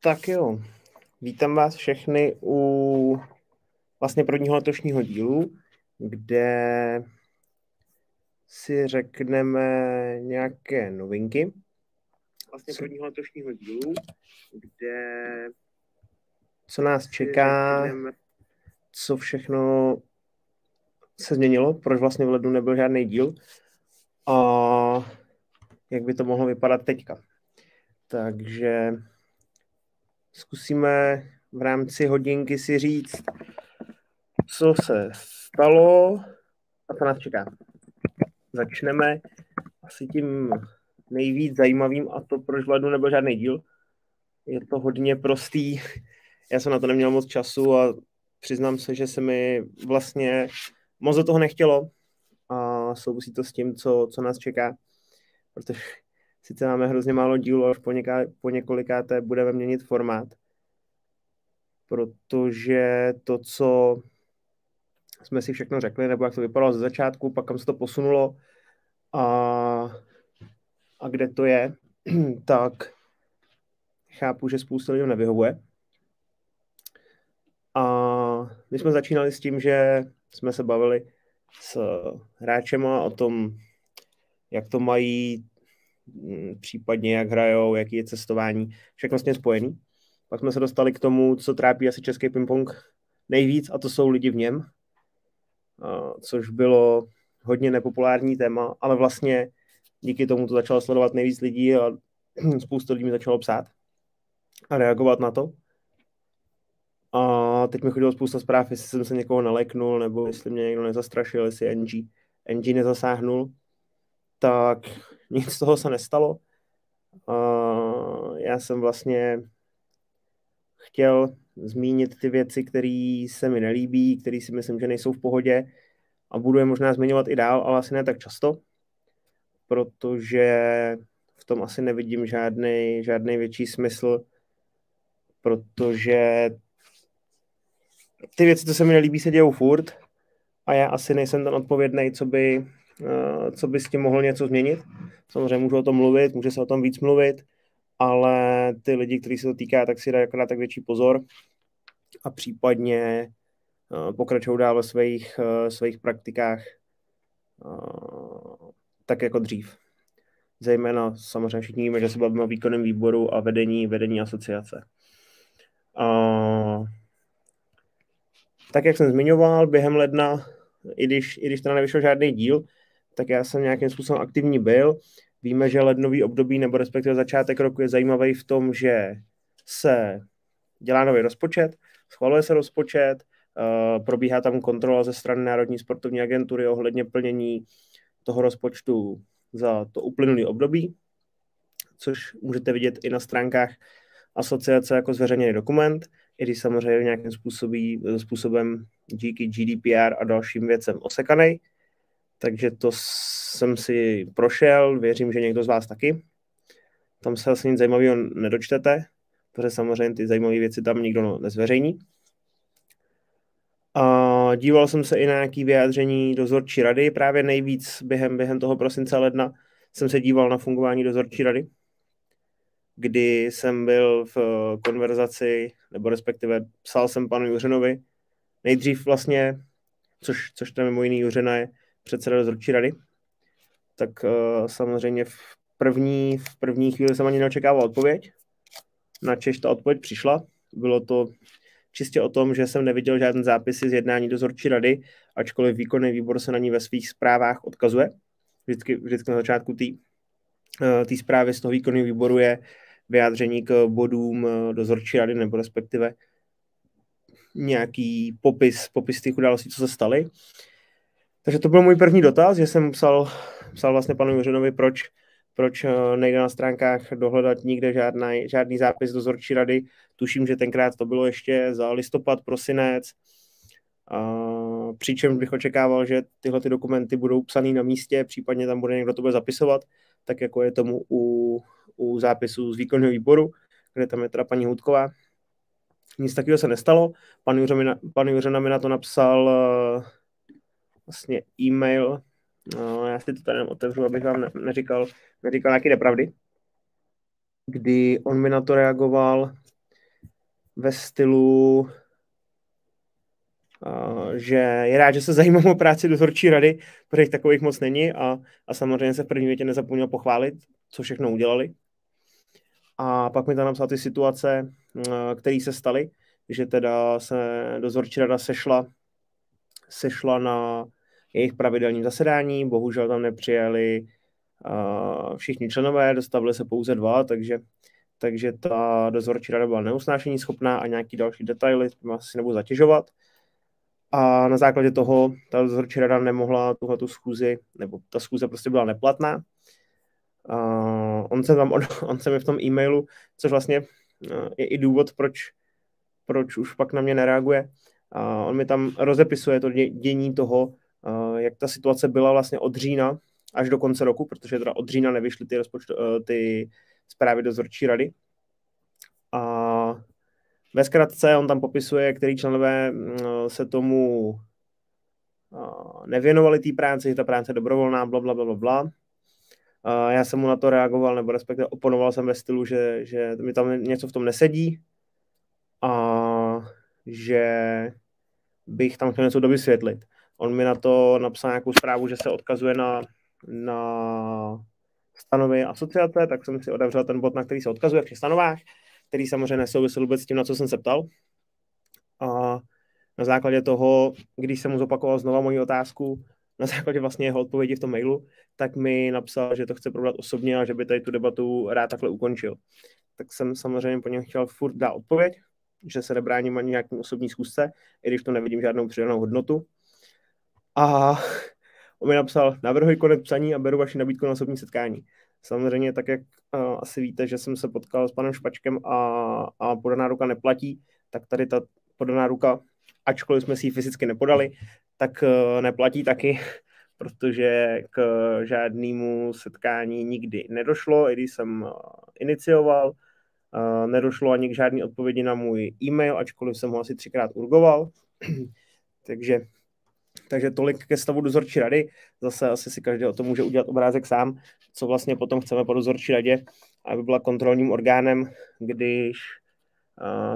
Tak jo, vítám vás všechny u vlastně prvního letošního dílu, kde si řekneme nějaké novinky. Vlastně prvního letošního dílu, kde co nás čeká, co všechno se změnilo, proč vlastně v lednu nebyl žádný díl a jak by to mohlo vypadat teďka. Takže zkusíme v rámci hodinky si říct, co se stalo a co nás čeká. Začneme asi tím nejvíc zajímavým a to, proč v lednu nebyl žádný díl. Je to hodně prostý. Já jsem na to neměl moc času a přiznám se, že se mi vlastně moc do toho nechtělo a souvisí to s tím, co, co nás čeká, protože sice máme hrozně málo dílů, ale po, něká, po několikáté budeme měnit formát, protože to, co jsme si všechno řekli, nebo jak to vypadalo ze začátku, pak kam se to posunulo a, a kde to je, tak chápu, že spousta lidí nevyhovuje. A my jsme začínali s tím, že jsme se bavili s hráčema o tom, jak to mají, mm, případně jak hrajou, jaký je cestování, všechno s tím spojený. Pak jsme se dostali k tomu, co trápí asi český ping-pong nejvíc, a to jsou lidi v něm, což bylo hodně nepopulární téma, ale vlastně díky tomu to začalo sledovat nejvíc lidí a spoustu lidí mi začalo psát a reagovat na to. A teď mi chodilo spousta zpráv, jestli jsem se někoho naleknul, nebo jestli mě někdo nezastrašil, jestli NG, NG nezasáhnul. Tak nic z toho se nestalo. A já jsem vlastně chtěl zmínit ty věci, které se mi nelíbí, které si myslím, že nejsou v pohodě a budu je možná zmiňovat i dál, ale asi ne tak často, protože v tom asi nevidím žádný, žádný větší smysl, protože ty věci, co se mi nelíbí, se dějou furt a já asi nejsem ten odpovědný, co by, uh, co by s tím mohl něco změnit. Samozřejmě můžu o tom mluvit, může se o tom víc mluvit, ale ty lidi, kteří se to týká, tak si dají akorát tak větší pozor a případně uh, pokračují dál ve svých, uh, svých praktikách tak jako dřív. Zejména samozřejmě všichni víme, že se bavíme o výkonném výboru a vedení, vedení asociace. Uh, tak jak jsem zmiňoval, během ledna, i když, i když teda nevyšel žádný díl, tak já jsem nějakým způsobem aktivní byl. Víme, že lednový období nebo respektive začátek roku je zajímavý v tom, že se dělá nový rozpočet, schvaluje se rozpočet, uh, probíhá tam kontrola ze strany Národní sportovní agentury ohledně plnění toho rozpočtu za to uplynulý období, což můžete vidět i na stránkách asociace jako zveřejněný dokument i když samozřejmě nějakým způsobem díky GDPR a dalším věcem osekanej. Takže to jsem si prošel, věřím, že někdo z vás taky. Tam se asi nic zajímavého nedočtete, protože samozřejmě ty zajímavé věci tam nikdo nezveřejní. A díval jsem se i na nějaké vyjádření dozorčí rady, právě nejvíc během, během toho prosince ledna jsem se díval na fungování dozorčí rady kdy jsem byl v eh, konverzaci, nebo respektive psal jsem panu Juřenovi, nejdřív vlastně, což, což tam mimo jiný Juřena je předseda dozorčí rady, tak uh, samozřejmě v první, v první chvíli jsem ani neočekával odpověď. Na Češ ta odpověď přišla. Bylo to čistě o tom, že jsem neviděl žádný zápisy z jednání dozorčí rady, ačkoliv výkonný výbor se na ní ve svých zprávách odkazuje. Vždycky, vždycky na začátku té uh, zprávy z toho výkonného výboru je, vyjádření k bodům eh, dozorčí rady, nebo respektive nějaký popis, popis těch událostí, co se staly. Takže to byl můj první dotaz, že jsem psal, psal vlastně panu Juřinovi, proč, proč eh, nejde na stránkách dohledat nikde žádný, žádný zápis dozorčí rady. Tuším, že tenkrát to bylo ještě za listopad, prosinec, a přičemž bych očekával, že tyhle ty dokumenty budou psaný na místě, případně tam bude někdo to bude zapisovat, tak jako je tomu u u zápisu z výkonného výboru, kde tam je teda paní Hudková. Nic takového se nestalo. Pan Juřena, pan Juřena mi na to napsal uh, vlastně e-mail, No, já si to tady otevřu, abych vám neříkal, neříkal nějaké nepravdy. Kdy on mi na to reagoval ve stylu, že je rád, že se zajímám o práci dozorčí rady, protože takových moc není a, a samozřejmě se v první větě nezapomněl pochválit, co všechno udělali. A pak mi tam napsal ty situace, které se staly, že teda se dozorčí rada sešla, sešla na jejich pravidelním zasedání, bohužel tam nepřijeli uh, všichni členové, dostavili se pouze dva, takže, takže ta dozorčí rada byla neusnášení schopná a nějaký další detaily asi nebudu zatěžovat. A na základě toho ta dozorčí rada nemohla tuhle tu schůzi, nebo ta schůze prostě byla neplatná. Uh, on, se tam, on, on se mi v tom e-mailu, což vlastně uh, je i důvod, proč, proč už pak na mě nereaguje, uh, on mi tam rozepisuje to dě, dění toho, jak ta situace byla vlastně od října až do konce roku, protože teda od října nevyšly ty, rozpočto, uh, ty zprávy dozorčí rady. A ve zkratce on tam popisuje, který členové uh, se tomu uh, nevěnovali té práci, že ta práce je dobrovolná, bla, bla, bla, bla, já jsem mu na to reagoval, nebo respektive oponoval jsem ve stylu, že, že mi tam něco v tom nesedí a že bych tam chtěl něco dovysvětlit. On mi na to napsal nějakou zprávu, že se odkazuje na, na stanovy asociace, tak jsem si otevřel ten bod, na který se odkazuje v těch stanovách, který samozřejmě nesouvisel vůbec s tím, na co jsem se ptal. A na základě toho, když jsem mu zopakoval znova moji otázku, na základě vlastně jeho odpovědi v tom mailu, tak mi napsal, že to chce probrat osobně a že by tady tu debatu rád takhle ukončil. Tak jsem samozřejmě po něm chtěl furt dát odpověď, že se nebráním ani nějakým osobní zkusce, i když to nevidím žádnou přidanou hodnotu. A on mi napsal, navrhuji konec psaní a beru vaši nabídku na osobní setkání. Samozřejmě, tak jak uh, asi víte, že jsem se potkal s panem Špačkem a, a podaná ruka neplatí, tak tady ta podaná ruka, ačkoliv jsme si ji fyzicky nepodali, tak uh, neplatí taky, protože k žádnému setkání nikdy nedošlo, i když jsem uh, inicioval, uh, nedošlo ani k žádné odpovědi na můj e-mail, ačkoliv jsem ho asi třikrát urgoval. Takže takže tolik ke stavu dozorčí rady. Zase asi si každý o tom může udělat obrázek sám, co vlastně potom chceme po dozorčí radě, aby byla kontrolním orgánem, když,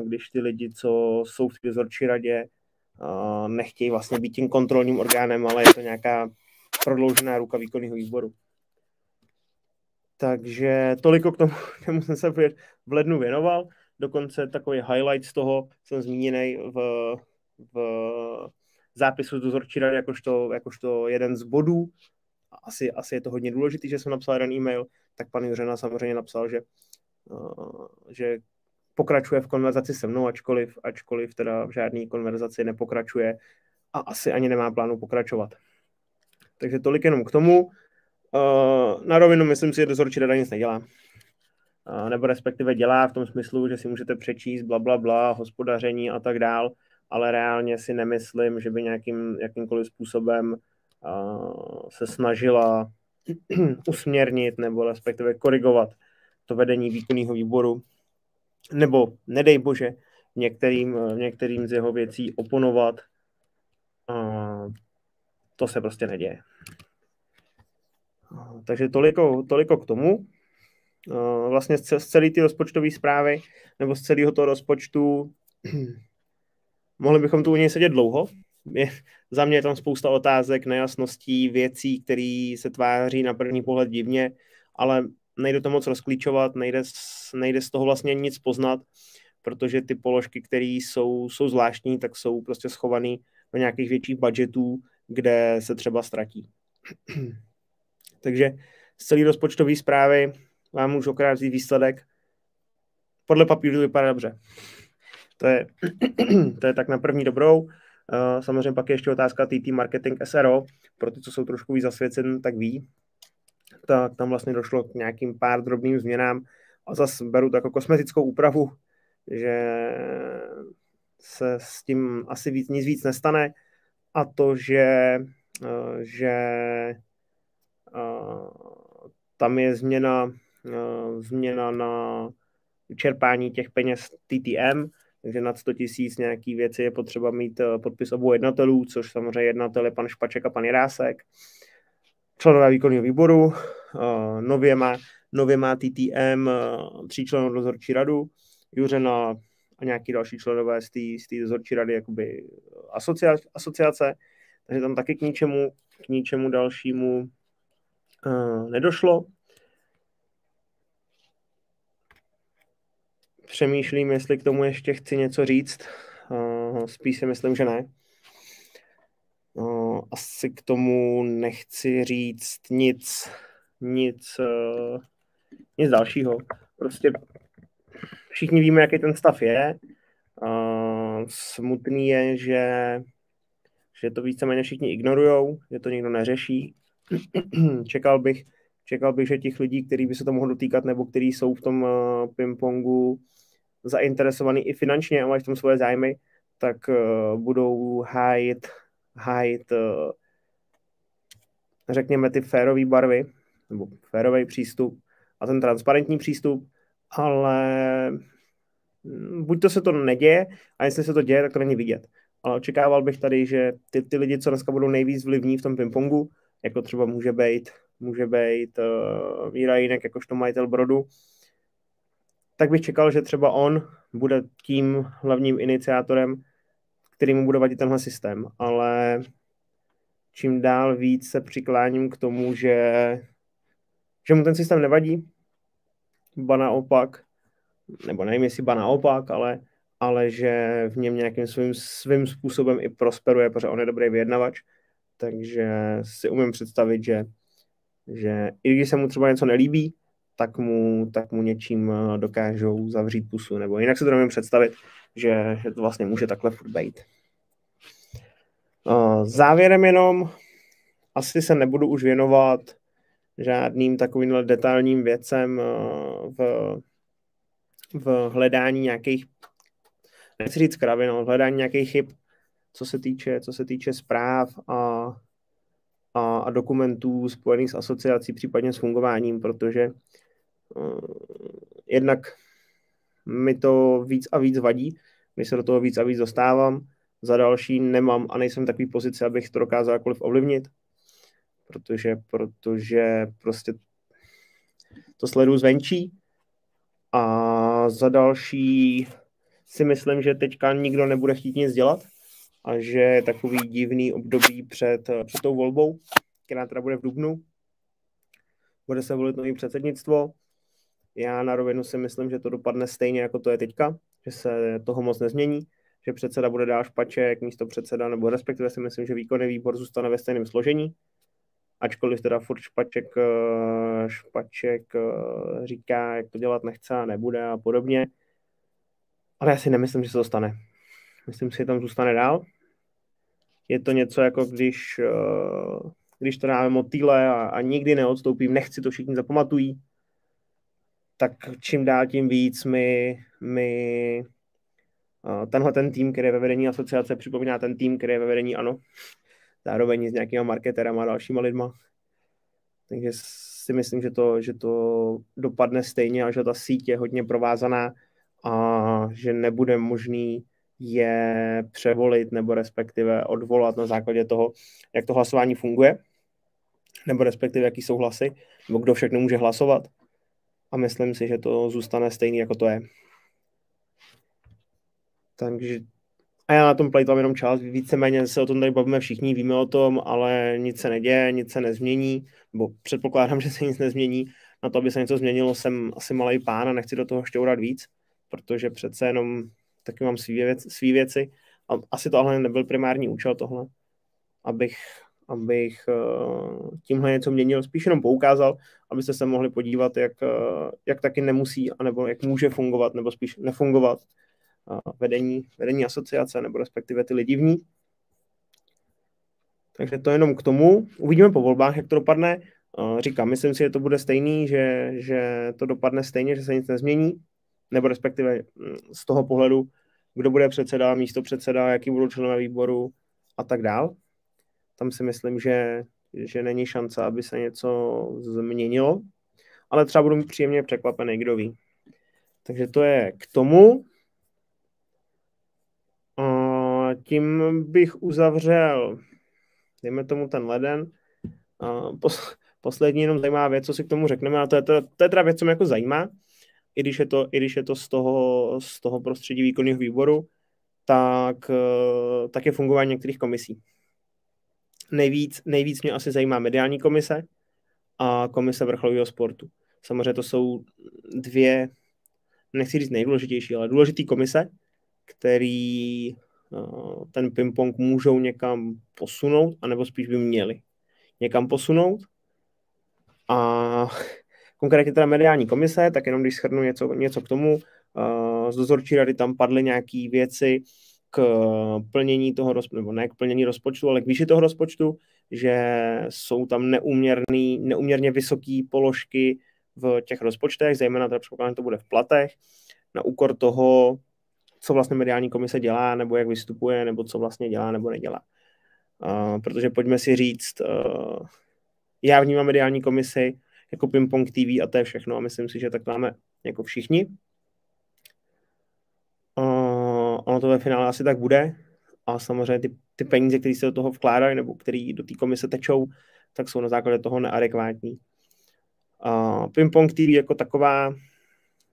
když ty lidi, co jsou v dozorčí radě, nechtějí vlastně být tím kontrolním orgánem, ale je to nějaká prodloužená ruka výkonného výboru. Takže toliko k tomu, čemu jsem se v lednu věnoval. Dokonce takový highlight z toho jsem zmíněný v, v zápisu z dozorčí rady jakožto, jakožto jeden z bodů. Asi, asi je to hodně důležité, že jsem napsal jeden e-mail, tak pan Juřena samozřejmě napsal, že, uh, že pokračuje v konverzaci se mnou, ačkoliv, ačkoliv teda v žádné konverzaci nepokračuje a asi ani nemá plánu pokračovat. Takže tolik jenom k tomu. Uh, na rovinu myslím si, že dozorčí rada nic nedělá. Uh, nebo respektive dělá v tom smyslu, že si můžete přečíst bla, bla, bla, hospodaření a tak dál, ale reálně si nemyslím, že by nějakým jakýmkoliv způsobem uh, se snažila usměrnit nebo respektive korigovat to vedení výkonného výboru, nebo nedej bože, některým, některým z jeho věcí oponovat. Uh, to se prostě neděje. Uh, takže toliko, toliko k tomu. Uh, vlastně z celé ty rozpočtové zprávy nebo z celého toho rozpočtu mohli bychom tu u něj sedět dlouho. Je, za mě je tam spousta otázek, nejasností, věcí, které se tváří na první pohled divně, ale nejde to moc rozklíčovat, nejde, nejde z toho vlastně nic poznat, protože ty položky, které jsou, jsou zvláštní, tak jsou prostě schované do nějakých větších budgetů, kde se třeba ztratí. Takže z celé rozpočtové zprávy vám můžu okrát výsledek. Podle papíru to vypadá dobře. To je, to je tak na první dobrou. Uh, samozřejmě pak je ještě otázka TT Marketing SRO, pro ty, co jsou trošku víc zasvěcen, tak ví. Tak tam vlastně došlo k nějakým pár drobným změnám a zase beru to jako kosmetickou úpravu, že se s tím asi víc, nic víc nestane a to, že, uh, že uh, tam je změna, změna na čerpání těch peněz TTM, takže nad 100 tisíc nějaký věci je potřeba mít eh, podpis obou jednatelů, což samozřejmě jednatel je pan Špaček a pan Jirásek. členové výkonného výboru, nově má, nově má TTM tří členů dozorčí radu, Juřena a nějaký další členové z té dozorčí rady jakoby asociace, asociace, takže tam taky k ničemu, k ničemu dalšímu nedošlo. Přemýšlím, jestli k tomu ještě chci něco říct. Uh, spíš si myslím, že ne. Uh, asi k tomu nechci říct nic, nic, uh, nic dalšího. Prostě všichni víme, jaký ten stav je. Smutný je, že, že to víceméně všichni ignorujou, že to nikdo neřeší. čekal bych, čekal bych, že těch lidí, kteří by se to mohlo dotýkat, nebo kteří jsou v tom pingpongu zainteresovaní i finančně a mají v tom svoje zájmy, tak uh, budou hájit, hájit uh, řekněme, ty férové barvy, nebo férový přístup a ten transparentní přístup, ale buď to se to neděje, a jestli se to děje, tak to není vidět. Ale očekával bych tady, že ty, ty lidi, co dneska budou nejvíc vlivní v tom pingpongu, jako třeba může být, může být uh, Míra Jinek, jakožto majitel Brodu, tak bych čekal, že třeba on bude tím hlavním iniciátorem, který mu bude vadit tenhle systém. Ale čím dál víc se přikláním k tomu, že, že mu ten systém nevadí, ba naopak, nebo nevím, jestli ba naopak, ale, ale že v něm nějakým svým, svým způsobem i prosperuje, protože on je dobrý vyjednavač, takže si umím představit, že, že i když se mu třeba něco nelíbí, tak mu, tak mu něčím eh, dokážou zavřít pusu, nebo jinak se to nemůžu představit, že, že to vlastně může takhle furt být. Eh, závěrem jenom, asi se nebudu už věnovat žádným takovým detailním věcem eh, v, v hledání nějakých, nechci říct kravy, no, v hledání nějakých chyb, co se týče, co se týče zpráv a, a, a dokumentů spojených s asociací, případně s fungováním, protože jednak mi to víc a víc vadí, když se do toho víc a víc dostávám, za další nemám a nejsem takový pozici, abych to dokázal jakkoliv ovlivnit, protože, protože prostě to sleduju zvenčí a za další si myslím, že teďka nikdo nebude chtít nic dělat a že je takový divný období před, před tou volbou, která teda bude v Dubnu. Bude se volit nový předsednictvo. Já na rovinu si myslím, že to dopadne stejně, jako to je teďka, že se toho moc nezmění že předseda bude dál Špaček, místo předseda, nebo respektive si myslím, že výkonný výbor zůstane ve stejném složení, ačkoliv teda furt Špaček, eh, Špaček eh, říká, jak to dělat nechce a nebude a podobně. Ale já si nemyslím, že se to stane. Myslím si, že tam zůstane dál. Je to něco jako když, eh, když to dáme motýle a, a nikdy neodstoupím, nechci to všichni zapamatují, tak čím dál tím víc my, my tenhle ten tým, který je ve vedení asociace, připomíná ten tým, který je ve vedení ANO. Zároveň s nějakýma marketerama a dalšíma lidma. Takže si myslím, že to, že to dopadne stejně a že ta síť je hodně provázaná a že nebude možný je převolit nebo respektive odvolat na základě toho, jak to hlasování funguje, nebo respektive jaký jsou hlasy, nebo kdo všechno může hlasovat. A myslím si, že to zůstane stejný, jako to je. Takže a já na tom plejtvám jenom čas, víceméně se o tom tady bavíme všichni, víme o tom, ale nic se neděje, nic se nezmění, nebo předpokládám, že se nic nezmění. Na to, aby se něco změnilo, jsem asi malý pán a nechci do toho šťourat víc, protože přece jenom taky mám svý, věc, svý věci. A asi to ale nebyl primární účel tohle, abych, abych uh, tímhle něco měnil, spíš jenom poukázal, abyste se mohli podívat, jak, uh, jak taky nemusí, anebo jak může fungovat, nebo spíš nefungovat vedení, vedení asociace, nebo respektive ty lidi v ní. Takže to jenom k tomu. Uvidíme po volbách, jak to dopadne. Říkám, myslím si, že to bude stejný, že, že to dopadne stejně, že se nic nezmění, nebo respektive mm, z toho pohledu, kdo bude předseda, místo předseda, jaký budou členové výboru a tak dál. Tam si myslím, že, že není šance, aby se něco změnilo, ale třeba budu příjemně překvapený, kdo ví. Takže to je k tomu tím bych uzavřel, dejme tomu ten leden, pos, poslední jenom zajímavá věc, co si k tomu řekneme, a to je, to, to je teda věc, co mě jako zajímá, i když je to, i když je to z, toho, z toho prostředí výkonného výboru, tak, eh, tak je fungování některých komisí. Nejvíc, nejvíc mě asi zajímá mediální komise a komise vrcholového sportu. Samozřejmě to jsou dvě, nechci říct nejdůležitější, ale důležitý komise, který uh, ten ping-pong můžou někam posunout, anebo spíš by měli někam posunout. A konkrétně teda mediální komise, tak jenom když shrnu něco, něco k tomu, uh, z dozorčí rady tam padly nějaké věci k plnění toho, nebo ne k plnění rozpočtu, ale k výši toho rozpočtu, že jsou tam neúměrný, neúměrně vysoké položky v těch rozpočtech, zejména teda předpokládám, to bude v platech, na úkor toho, co vlastně mediální komise dělá, nebo jak vystupuje, nebo co vlastně dělá, nebo nedělá. Uh, protože pojďme si říct, uh, já vnímám mediální komisi jako Ping-Pong TV a to je všechno a myslím si, že tak máme jako všichni. Uh, to ve finále asi tak bude a samozřejmě ty, ty peníze, které se do toho vkládají nebo které do té komise tečou, tak jsou na základě toho neadekvátní. Uh, Ping-Pong TV jako taková,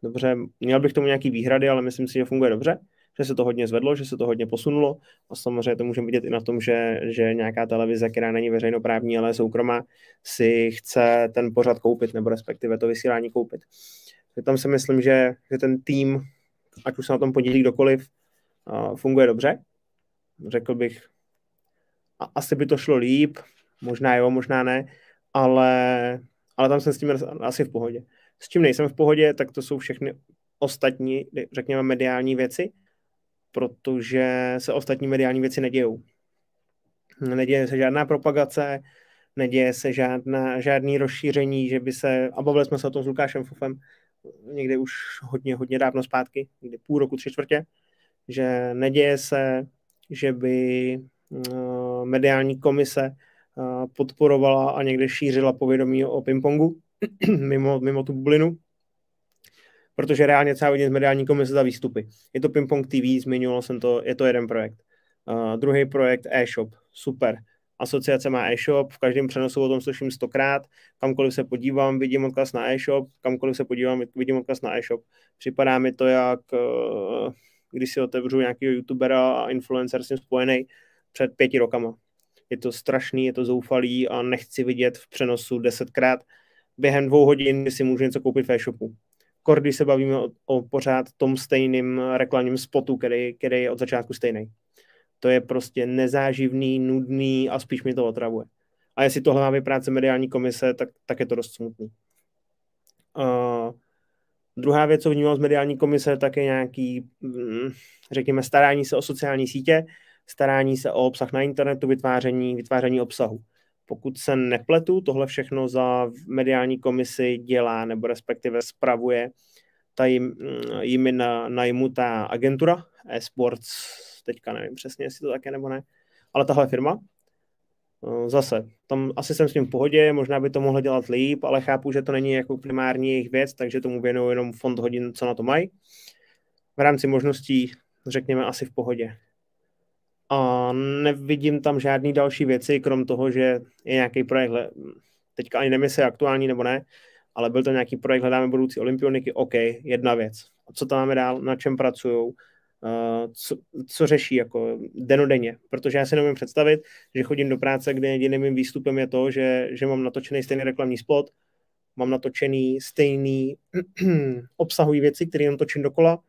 dobře, měl bych tomu nějaký výhrady, ale myslím si, že funguje dobře, že se to hodně zvedlo, že se to hodně posunulo a samozřejmě to můžeme vidět i na tom, že, že nějaká televize, která není veřejnoprávní, ale soukromá, si chce ten pořad koupit, nebo respektive to vysílání koupit. Takže tam si myslím, že, že ten tým, ať už se na tom podílí kdokoliv, funguje dobře. Řekl bych, a asi by to šlo líp, možná jo, možná ne, ale, ale tam jsem s tím asi v pohodě. S čím nejsem v pohodě, tak to jsou všechny ostatní, řekněme, mediální věci, protože se ostatní mediální věci nedějou. Neděje se žádná propagace, neděje se žádná, žádný rozšíření, že by se, a bavili jsme se o tom s Lukášem Fofem někdy už hodně, hodně dávno zpátky, někdy půl roku, tři čtvrtě, že neděje se, že by uh, mediální komise uh, podporovala a někde šířila povědomí o pingpongu mimo, mimo tu bublinu, protože reálně třeba vidím z mediální komise za výstupy. Je to Pingpong TV, zmiňoval jsem to, je to jeden projekt. Uh, druhý projekt e-shop, super. Asociace má e-shop, v každém přenosu o tom slyším stokrát, kamkoliv se podívám, vidím odkaz na e-shop, kamkoliv se podívám, vidím odkaz na e-shop. Připadá mi to jak, uh, když si otevřu nějakého youtubera a influencer s tím spojený před pěti rokama. Je to strašný, je to zoufalý a nechci vidět v přenosu desetkrát během dvou hodin, si můžu něco koupit v e-shopu když se bavíme o, o pořád tom stejným reklamním spotu, který, který je od začátku stejný. To je prostě nezáživný, nudný a spíš mi to otravuje. A jestli tohle má práce mediální komise, tak, tak je to dost smutný. Uh, druhá věc, co vnímám z mediální komise, tak je nějaký, mm, řekněme, starání se o sociální sítě, starání se o obsah na internetu, vytváření, vytváření obsahu. Pokud se nepletu, tohle všechno za mediální komisi dělá nebo respektive spravuje ta jim, mm, jimi na, najmutá agentura eSports, teďka nevím přesně, jestli to také nebo ne, ale tahle firma, Zase, tam asi jsem s tím v pohodě, možná by to mohlo dělat líp, ale chápu, že to není jako primární jejich věc, takže tomu věnuju jenom fond hodin, co na to mají. V rámci možností, řekněme, asi v pohodě a nevidím tam žádný další věci, krom toho, že je nějaký projekt, teďka ani nevím, jestli je aktuální nebo ne, ale byl to nějaký projekt, hledáme budoucí olympioniky, OK, jedna věc. A co tam máme dál, na čem pracují, co, co řeší jako denodenně, protože já si nemůžu představit, že chodím do práce, kde jediným mým výstupem je to, že, že mám natočený stejný reklamní spot, mám natočený stejný obsahový věci, které jenom točím dokola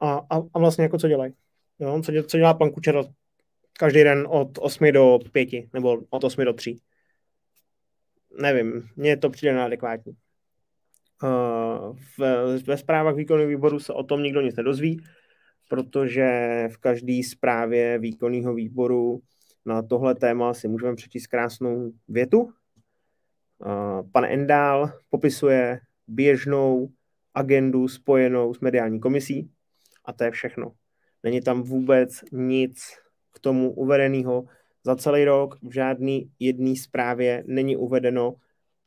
a, a, a vlastně jako co dělají. Jo, co, co dělá pan Kučera každý den od 8 do 5, nebo od 8 do 3. Nevím, mně to přijde neadekvátní. Uh, ve, ve zprávách výkonného výboru se o tom nikdo nic nedozví, protože v každé zprávě výkonného výboru na tohle téma si můžeme přečíst krásnou větu. Pan Endál popisuje běžnou agendu spojenou s mediální komisí a to je všechno. Není tam vůbec nic k tomu uvedeného. Za celý rok v žádný jedné zprávě není uvedeno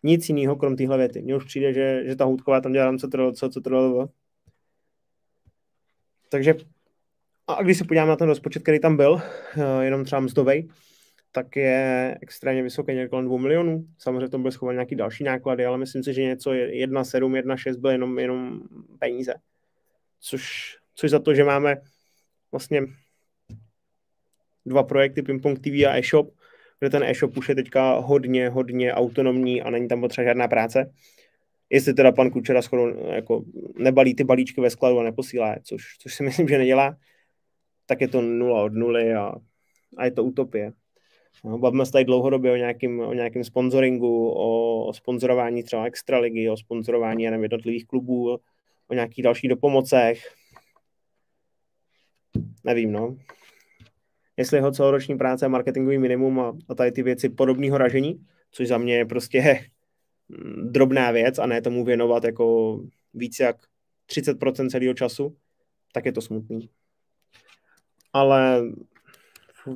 nic jiného, krom téhle věty. Mně už přijde, že, že ta Hůdková tam dělá co to, co, co to Takže a když se podíváme na ten rozpočet, který tam byl, eh, jenom třeba mzdovej, tak je extrémně vysoké, někde kolem 2 milionů. Samozřejmě to byly schované nějaký další náklady, ale myslím si, že něco 1,7, 1,6 byl jenom, jenom peníze. Což, což za to, že máme vlastně dva projekty Pingpong TV a e-shop, kde ten e-shop už je teďka hodně, hodně autonomní a není tam potřeba žádná práce. Jestli teda pan Kučera skoro jako nebalí ty balíčky ve skladu a neposílá což, což si myslím, že nedělá, tak je to nula od nuly a, a je to utopie. No, bavíme se tady dlouhodobě o nějakém, o nějakém sponsoringu, o, o sponzorování třeba extraligy, o sponzorování jednotlivých klubů, o nějakých dalších dopomocech. Nevím, no. Jestli jeho celoroční práce je marketingový minimum a, a tady ty věci podobného ražení, což za mě je prostě drobná věc a ne tomu věnovat jako víc jak 30% celého času, tak je to smutný. Ale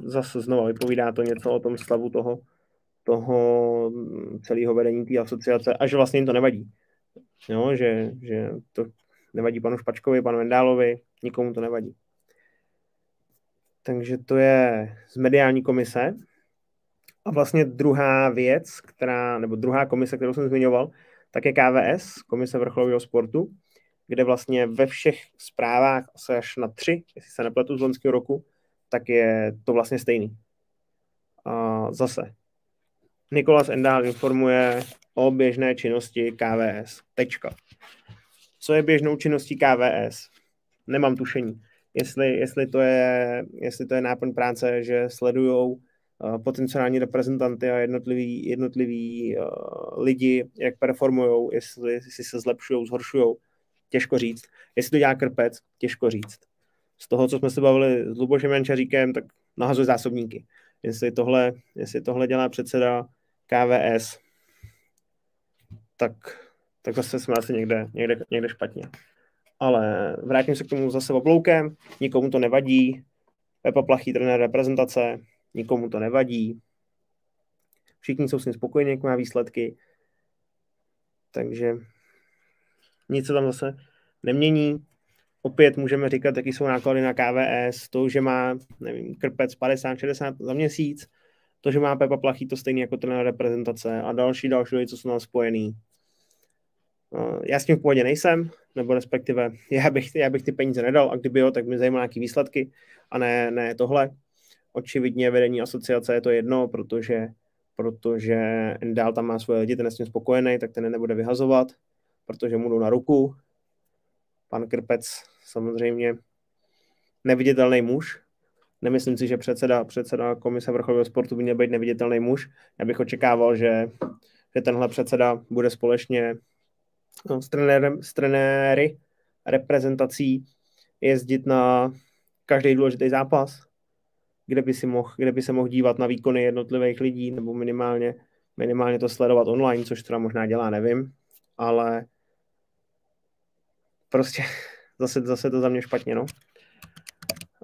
zase znova vypovídá to něco o tom stavu toho, toho celého vedení té asociace a že vlastně jim to nevadí. Jo, že, že to nevadí panu Špačkovi, panu Vendálovi, nikomu to nevadí. Takže to je z mediální komise. A vlastně druhá věc, která, nebo druhá komise, kterou jsem zmiňoval, tak je KVS, Komise vrcholového sportu, kde vlastně ve všech zprávách, asi až na tři, jestli se nepletu z loňského roku, tak je to vlastně stejný. A zase. Nikolas Endál informuje o běžné činnosti KVS. Tečka. Co je běžnou činností KVS? Nemám tušení. Jestli, jestli, to, je, jestli to je náplň práce, že sledují potenciální reprezentanty a jednotliví, jednotliví uh, lidi, jak performují, jestli, jestli se zlepšují, zhoršují, těžko říct. Jestli to dělá krpec, těžko říct. Z toho, co jsme se bavili s Lubošem Jančaříkem, tak nahazuje zásobníky. Jestli tohle, jestli tohle dělá předseda KVS, tak, tak zase jsme asi někde, někde, někde špatně. Ale vrátím se k tomu zase obloukem, nikomu to nevadí, Pepa Plachý, trenér reprezentace, nikomu to nevadí, všichni jsou s ním spokojeni, jak má výsledky, takže nic se tam zase nemění. Opět můžeme říkat, jaký jsou náklady na KVS, to, že má, nevím, krpec 50-60 za měsíc, to, že má Pepa Plachý to stejný jako trenér reprezentace a další, další lidi, co jsou nám spojený. Já s tím v pohodě nejsem, nebo respektive já bych, já bych ty peníze nedal a kdyby jo, tak mi zajímá nějaké výsledky a ne, ne tohle. Očividně vedení asociace je to jedno, protože, protože Endal tam má svoje lidi, ten je s tím spokojený, tak ten nebude vyhazovat, protože mu jdou na ruku. Pan Krpec samozřejmě neviditelný muž. Nemyslím si, že předseda, předseda komise vrcholového sportu by měl být neviditelný muž. Já bych očekával, že, že tenhle předseda bude společně no, s, trenérem, s trenéry reprezentací jezdit na každý důležitý zápas, kde by, si mohl, kde by se mohl dívat na výkony jednotlivých lidí, nebo minimálně, minimálně to sledovat online, což teda možná dělá, nevím, ale prostě zase, zase to za mě špatně, no.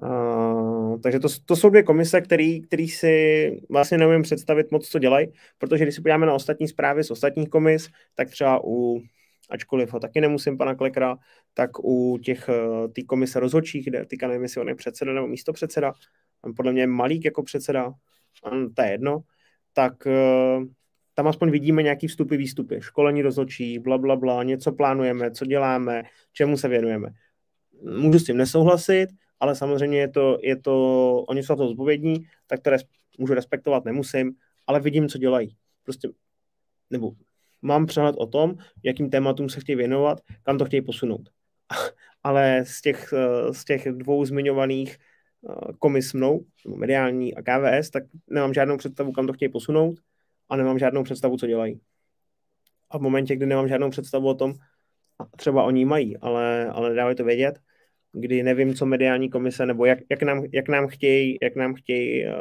Uh, takže to, to jsou dvě komise, který, který si vlastně neumím představit moc, co dělají, protože když se podíváme na ostatní zprávy z ostatních komis, tak třeba u, ačkoliv ho taky nemusím pana Klekra, tak u těch, eh, té komise rozhodčích, kde teďka nevím, jestli on je předseda nebo místo předseda, podle mě Malík jako předseda, to je jedno, tak eh, tam aspoň vidíme nějaký vstupy, výstupy, školení rozhodčí, bla, bla, bla, něco plánujeme, co děláme, čemu se věnujeme. Můžu s tím nesouhlasit, ale samozřejmě je to, je to oni jsou to zodpovědní, tak to res, můžu respektovat, nemusím, ale vidím, co dělají. Prostě, nebo mám přehled o tom, jakým tématům se chtějí věnovat, kam to chtějí posunout. ale z těch, eh, z těch dvou zmiňovaných Eh, komis mnou, mediální a KVS, tak nemám žádnou představu, kam to chtějí posunout a nemám žádnou představu, co dělají. A v momentě, kdy nemám žádnou představu o tom, třeba oni mají, ale, ale nedávají to vědět, kdy nevím, co mediální komise, nebo jak, jak, nám, jak nám chtějí, jak nám chtějí uh,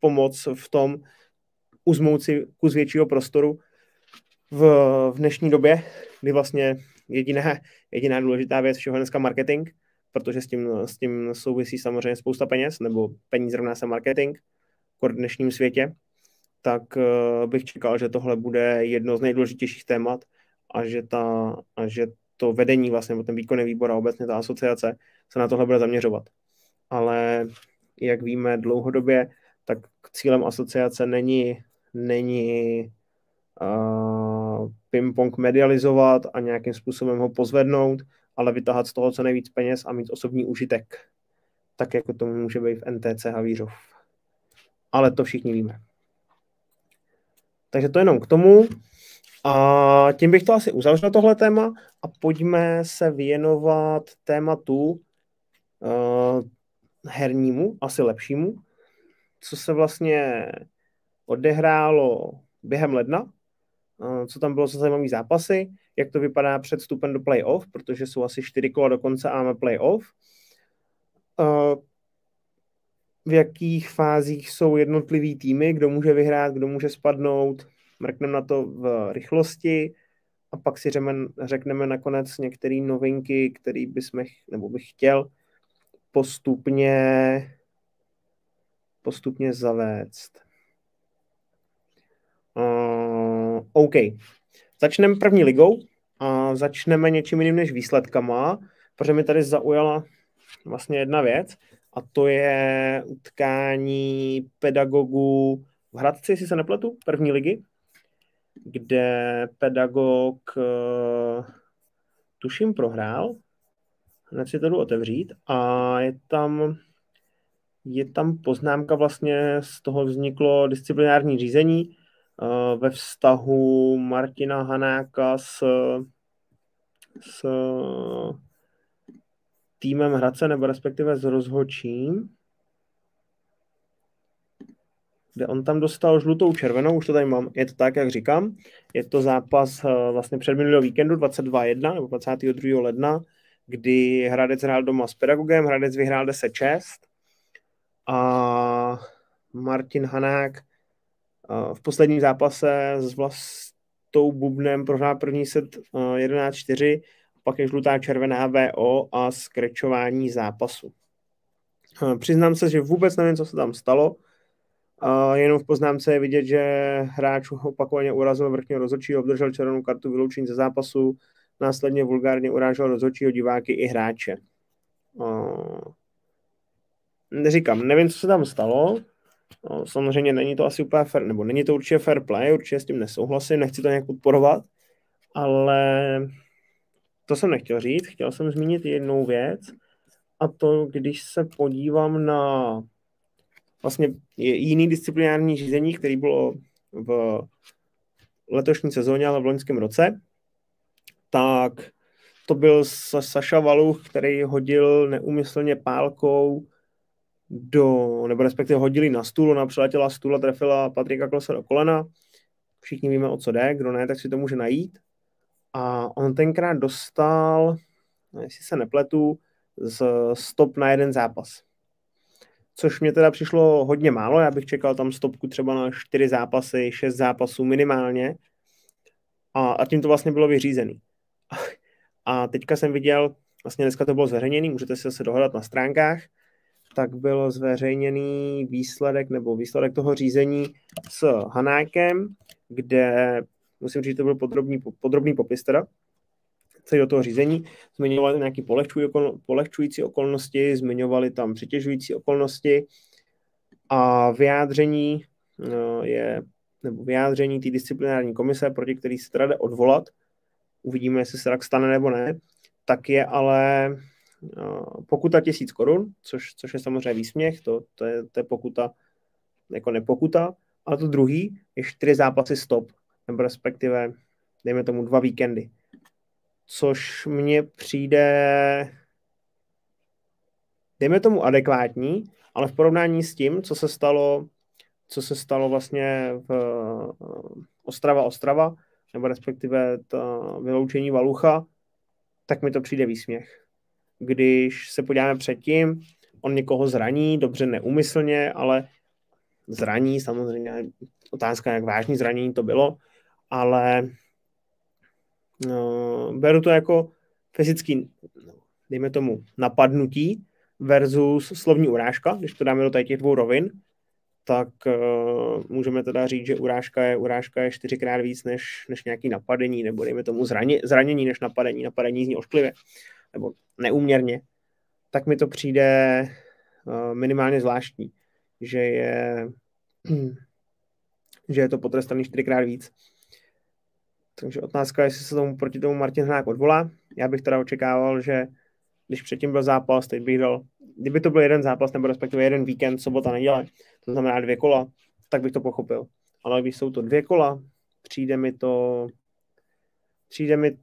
pomoct v tom uzmout si kus většího prostoru v, v dnešní době, kdy vlastně jediná, jediná důležitá věc všeho dneska marketing, protože s tím, s tím souvisí samozřejmě spousta peněz, nebo peníze rovná se marketing v dnešním světě, tak uh, bych čekal, že tohle bude jedno z nejdůležitějších témat a že, ta, a že to vedení, vlastně ten výkonný výbor a obecně ta asociace se na tohle bude zaměřovat. Ale jak víme dlouhodobě, tak cílem asociace není, není uh, ping-pong medializovat a nějakým způsobem ho pozvednout, ale vytahat z toho co nejvíc peněz a mít osobní užitek. Tak jako to může být v NTC Havířov. Ale to všichni víme. Takže to jenom k tomu. A tím bych to asi uzavřel tohle téma a pojďme se věnovat tématu uh, hernímu, asi lepšímu, co se vlastně odehrálo během ledna, uh, co tam bylo za zajímavé zápasy, jak to vypadá před vstupem do playoff, protože jsou asi čtyři kola do konce a máme playoff. V jakých fázích jsou jednotlivý týmy, kdo může vyhrát, kdo může spadnout, mrkneme na to v rychlosti a pak si řekneme, řekneme nakonec některé novinky, které bychom, nebo bych chtěl postupně postupně zavést. Uh, OK. Začneme první ligou a začneme něčím jiným než výsledkama, protože mi tady zaujala vlastně jedna věc a to je utkání pedagogů v Hradci, jestli se nepletu, první ligy kde pedagog uh, tuším prohrál, hned si to jdu otevřít a je tam je tam poznámka vlastně, z toho vzniklo disciplinární řízení ve vztahu Martina Hanáka s, s týmem Hradce, nebo respektive s rozhočím kde on tam dostal žlutou červenou, už to tady mám, je to tak, jak říkám, je to zápas eh, vlastně před minulého víkendu 22.1 nebo 22. ledna, kdy Hradec hrál doma s pedagogem, Hradec vyhrál 10-6 a Martin Hanák eh, v posledním zápase s vlastou Bubnem prohrál první set 11-4, eh, pak je žlutá červená VO a skrečování zápasu. Přiznám se, že vůbec nevím, co se tam stalo, jenom v poznámce je vidět, že hráč opakovaně urazil vrchního rozhodčího, obdržel červenou kartu vyloučení ze zápasu, následně vulgárně urážel rozhodčího diváky i hráče. Neříkám, nevím, co se tam stalo, samozřejmě není to asi úplně fair, nebo není to určitě fair play, určitě s tím nesouhlasím, nechci to nějak podporovat, ale to jsem nechtěl říct, chtěl jsem zmínit jednou věc, a to, když se podívám na vlastně jiný disciplinární řízení, který bylo v letošní sezóně, ale v loňském roce, tak to byl Saša Valuch, který hodil neumyslně pálkou do, nebo respektive hodili na stůl, ona přiletěla stůl a trefila Patrika Klose do kolena. Všichni víme, o co jde, kdo ne, tak si to může najít. A on tenkrát dostal, jestli se nepletu, z stop na jeden zápas což mě teda přišlo hodně málo, já bych čekal tam stopku třeba na čtyři zápasy, šest zápasů minimálně a, a tím to vlastně bylo vyřízený. A teďka jsem viděl, vlastně dneska to bylo zveřejněný, můžete si zase dohledat na stránkách, tak byl zveřejněný výsledek nebo výsledek toho řízení s Hanákem, kde musím říct, to byl podrobný, podrobný popis teda, do toho řízení, zmiňovali nějaké polehčující okolnosti, zmiňovali tam přitěžující okolnosti a vyjádření no, je, nebo vyjádření té disciplinární komise, proti který se teda jde odvolat, uvidíme, jestli se tak stane nebo ne, tak je ale pokuta tisíc korun, což, což je samozřejmě výsměch, to, to, je, to je pokuta jako nepokuta, ale to druhý je čtyři zápasy stop, nebo respektive, dejme tomu dva víkendy což mně přijde, dejme tomu adekvátní, ale v porovnání s tím, co se stalo, co se stalo vlastně v Ostrava Ostrava, nebo respektive to vyloučení Valucha, tak mi to přijde výsměch. Když se podíváme předtím, on někoho zraní, dobře neumyslně, ale zraní, samozřejmě otázka, jak vážný zranění to bylo, ale no, beru to jako fyzický, dejme tomu, napadnutí versus slovní urážka, když to dáme do těch dvou rovin, tak uh, můžeme teda říct, že urážka je, urážka je čtyřikrát víc než, než nějaký napadení, nebo dejme tomu zraně, zranění než napadení. Napadení zní ošklivě, nebo neuměrně. Tak mi to přijde uh, minimálně zvláštní. že je, že je to potrestaný čtyřikrát víc. Takže otázka je, jestli se tomu proti tomu Martin Hnák odvolá. Já bych teda očekával, že když předtím byl zápas, teď bych dal, kdyby to byl jeden zápas, nebo respektive jeden víkend, sobota, neděle, to znamená dvě kola, tak bych to pochopil. Ale když jsou to dvě kola, přijde mi to, přijde mi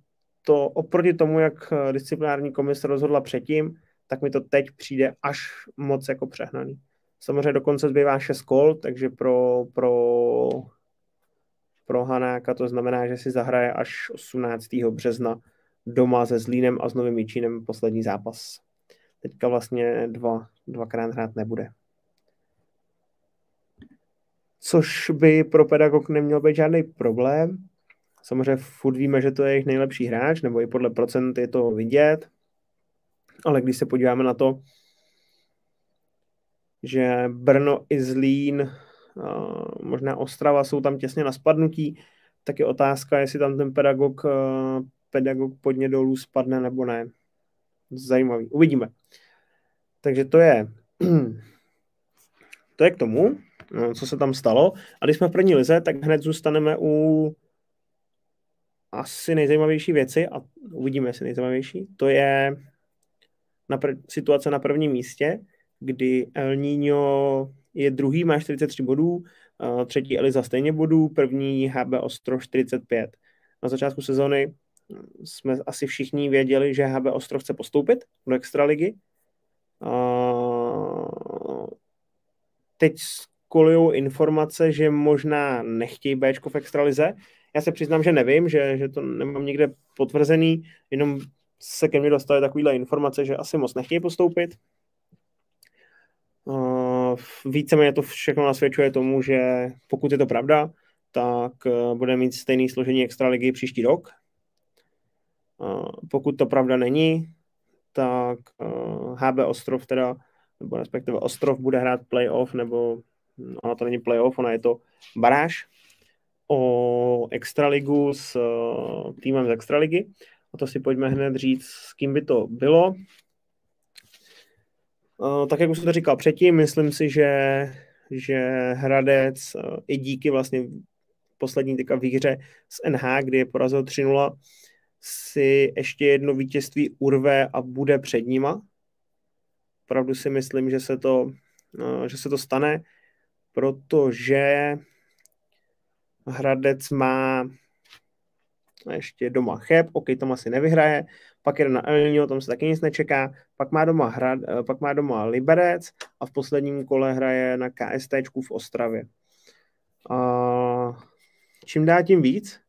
to oproti tomu, jak disciplinární komise rozhodla předtím, tak mi to teď přijde až moc jako přehnaný. Samozřejmě dokonce zbývá 6 kol, takže pro, pro, pro Hanáka to znamená, že si zahraje až 18. března doma se Zlínem a s Novým Jičínem poslední zápas. Teďka vlastně dva, dvakrát hrát nebude. Což by pro pedagog neměl být žádný problém. Samozřejmě furt víme, že to je jejich nejlepší hráč, nebo i podle procent je to vidět. Ale když se podíváme na to, že Brno i Zlín, možná Ostrava jsou tam těsně na spadnutí, tak je otázka, jestli tam ten pedagog, pedagog podně dolů spadne nebo ne. Zajímavý. Uvidíme. Takže to je to je k tomu, no, co se tam stalo. A když jsme v první lize, tak hned zůstaneme u asi nejzajímavější věci a uvidíme, jestli nejzajímavější. To je na pr- situace na prvním místě, kdy El Niño je druhý, má 43 bodů, třetí Eliza stejně bodů, první HB Ostro 45. Na začátku sezony jsme asi všichni věděli, že HB Ostro chce postoupit do extraligy. Teď kolují informace, že možná nechtějí Bčko v extralize. Já se přiznám, že nevím, že, že to nemám někde potvrzený, jenom se ke mně dostaly takovýhle informace, že asi moc nechtějí postoupit. Uh, víceméně to všechno nasvědčuje tomu, že pokud je to pravda, tak uh, bude mít stejný složení extraligy příští rok. Uh, pokud to pravda není, tak HB Ostrov teda, nebo respektive Ostrov bude hrát playoff, nebo no, ona to není playoff, ona je to baráž o extraligu s týmem z extraligy. A to si pojďme hned říct, s kým by to bylo. Uh, tak jak už jsem to říkal předtím, myslím si, že, že Hradec uh, i díky vlastně poslední teďka výhře z NH, kdy je porazil 3-0, si ještě jedno vítězství urve a bude před nima. Pravdu si myslím, že se to, že se to stane, protože Hradec má ještě doma Cheb, OK, tam asi nevyhraje, pak jde na Elnio, tam se taky nic nečeká, pak má doma, Hrad, eh, pak má doma Liberec a v posledním kole hraje na KST v Ostravě. A čím dá tím víc,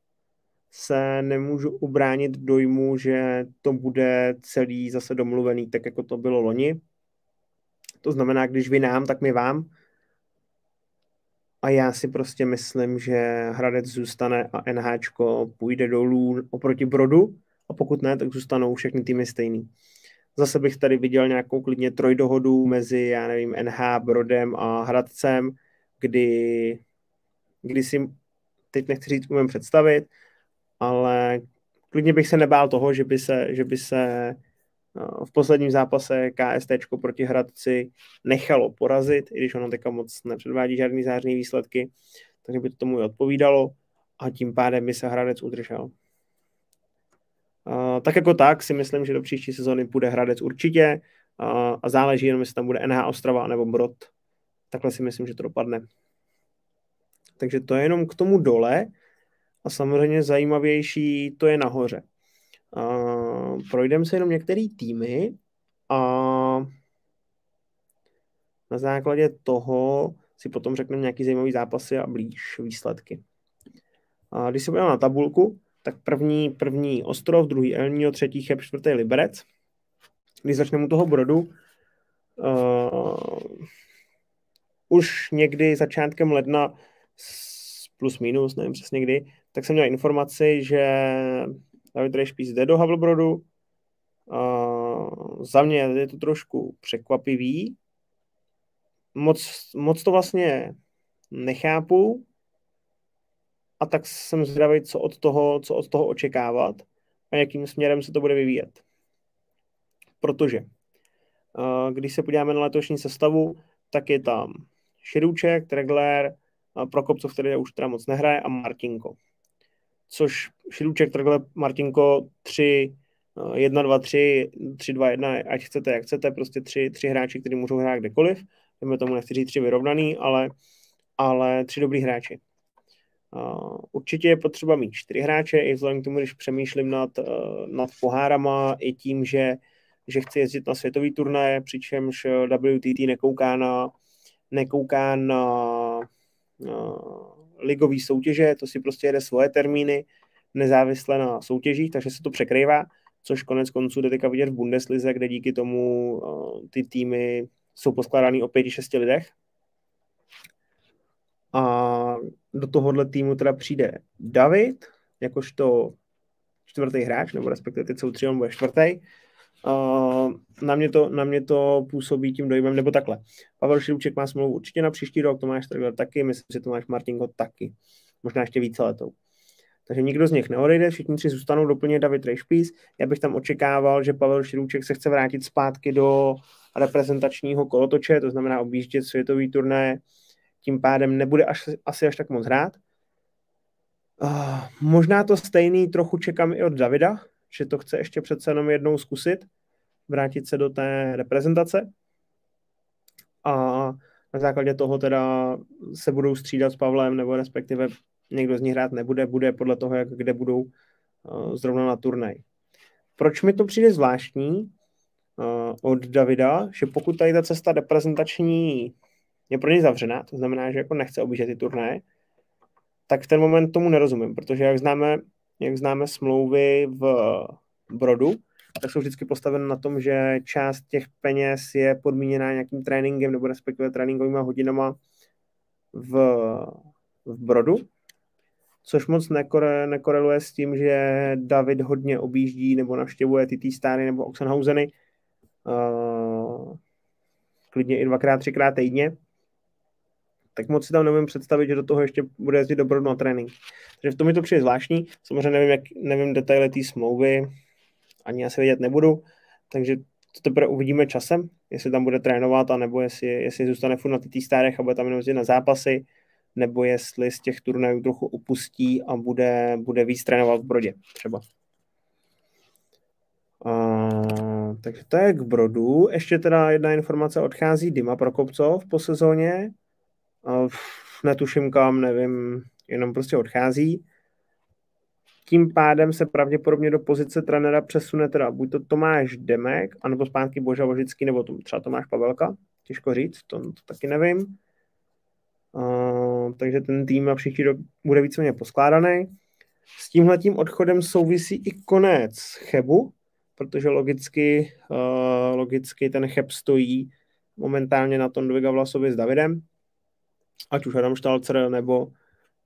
se nemůžu ubránit dojmu, že to bude celý zase domluvený, tak jako to bylo loni. To znamená, když vy nám, tak my vám. A já si prostě myslím, že Hradec zůstane a NH půjde dolů oproti Brodu a pokud ne, tak zůstanou všechny týmy stejný. Zase bych tady viděl nějakou klidně trojdohodu mezi, já nevím, NH, Brodem a Hradcem, kdy, kdy si, teď nechci říct, umím představit, ale klidně bych se nebál toho, že by se, že by se v posledním zápase KST proti Hradci nechalo porazit, i když ono teďka moc nepředvádí žádný zářný výsledky, takže by to tomu i odpovídalo a tím pádem by se Hradec udržel. Tak jako tak si myslím, že do příští sezóny půjde Hradec určitě a záleží jenom, jestli tam bude NH Ostrava nebo Brod. Takhle si myslím, že to dopadne. Takže to je jenom k tomu dole a samozřejmě zajímavější to je nahoře. Projdeme se jenom některé týmy a na základě toho si potom řekneme nějaký zajímavý zápasy a blíž výsledky. A když se podíváme na tabulku, tak první, první Ostrov, druhý Elnio, třetí Cheb, čtvrtý Liberec. Když začneme u toho Brodu, uh, už někdy začátkem ledna plus minus, nevím přesně kdy, tak jsem měl informaci, že David Rejšpíc jde do Havelbrodu. Uh, za mě je to trošku překvapivý. Moc, moc to vlastně nechápu a tak jsem zvědavý, co od toho, co od toho očekávat a jakým směrem se to bude vyvíjet. Protože uh, když se podíváme na letošní sestavu, tak je tam Širůček, Tregler, Prokopcov, který už teda moc nehraje, a Martinko. Což Širůček, Tregler, Martinko, 3, 1, 2, 3, 3, 2, 1, ať chcete, jak chcete, prostě tři, tři hráči, kteří můžou hrát kdekoliv. Jdeme tomu nechci říct tři vyrovnaný, ale, ale tři dobrý hráči. Uh, určitě je potřeba mít čtyři hráče, i vzhledem k tomu, když přemýšlím nad, uh, nad pohárama, i tím, že, že chci jezdit na světový turnaje, přičemž WTT nekouká na, nekouká na uh, ligový soutěže, to si prostě jede svoje termíny, nezávisle na soutěžích, takže se to překrývá, což konec konců jde teďka vidět v Bundeslize, kde díky tomu uh, ty týmy jsou poskládány o pěti, šesti lidech. A do tohohle týmu teda přijde David, jakožto čtvrtý hráč, nebo respektive teď jsou tři, on bude čtvrtý. Uh, na, mě to, na mě to působí tím dojmem, nebo takhle. Pavel Šilůček má smlouvu určitě na příští rok, Tomáš Trgler taky, myslím, že Tomáš Martinko taky. Možná ještě více letou. Takže nikdo z nich neodejde, všichni tři zůstanou, doplně David Rejšpís. Já bych tam očekával, že Pavel Šilůček se chce vrátit zpátky do reprezentačního kolotoče, to znamená objíždět světový turné, tím pádem nebude až, asi až tak moc hrát. Uh, možná to stejný trochu čekám i od Davida, že to chce ještě přece jenom jednou zkusit, vrátit se do té reprezentace. A na základě toho teda se budou střídat s Pavlem, nebo respektive někdo z nich hrát nebude, bude podle toho, jak kde budou uh, zrovna na turnaj. Proč mi to přijde zvláštní? uh, od Davida, že pokud tady ta cesta reprezentační je pro něj zavřená, to znamená, že jako nechce objíždět ty turnaje, tak v ten moment tomu nerozumím, protože jak známe, jak známe smlouvy v Brodu, tak jsou vždycky postaveny na tom, že část těch peněz je podmíněná nějakým tréninkem nebo respektive tréninkovými hodinama v, v Brodu, což moc nekore, nekoreluje s tím, že David hodně objíždí nebo navštěvuje ty Stary nebo Oxenhauseny, uh, klidně i dvakrát, třikrát týdně, tak moc si tam nevím představit, že do toho ještě bude jezdit dobro na trénink. Takže v tom mi to přijde zvláštní. Samozřejmě nevím, jak, nevím detaily té smlouvy, ani asi vědět nebudu, takže to teprve uvidíme časem, jestli tam bude trénovat, anebo jestli, jestli zůstane furt na ty stárech a bude tam jenom na zápasy, nebo jestli z těch turnajů trochu upustí a bude, bude víc trénovat v Brodě třeba. Uh, takže to je k Brodu. Ještě teda jedna informace, odchází Dima Prokopcov po sezóně. Netuším kam, nevím, jenom prostě odchází. Tím pádem se pravděpodobně do pozice trenera přesune teda buď to Tomáš Demek, anebo zpátky Boža Vožický, nebo to, třeba Tomáš Pavelka. Těžko říct, to, to taky nevím. Uh, takže ten tým a příští rok bude víceméně poskládaný. S tímhletím odchodem souvisí i konec Chebu, protože logicky, uh, logicky ten Cheb stojí momentálně na Tondoviga Vlasovi s Davidem, ať už Adam Štalcer nebo,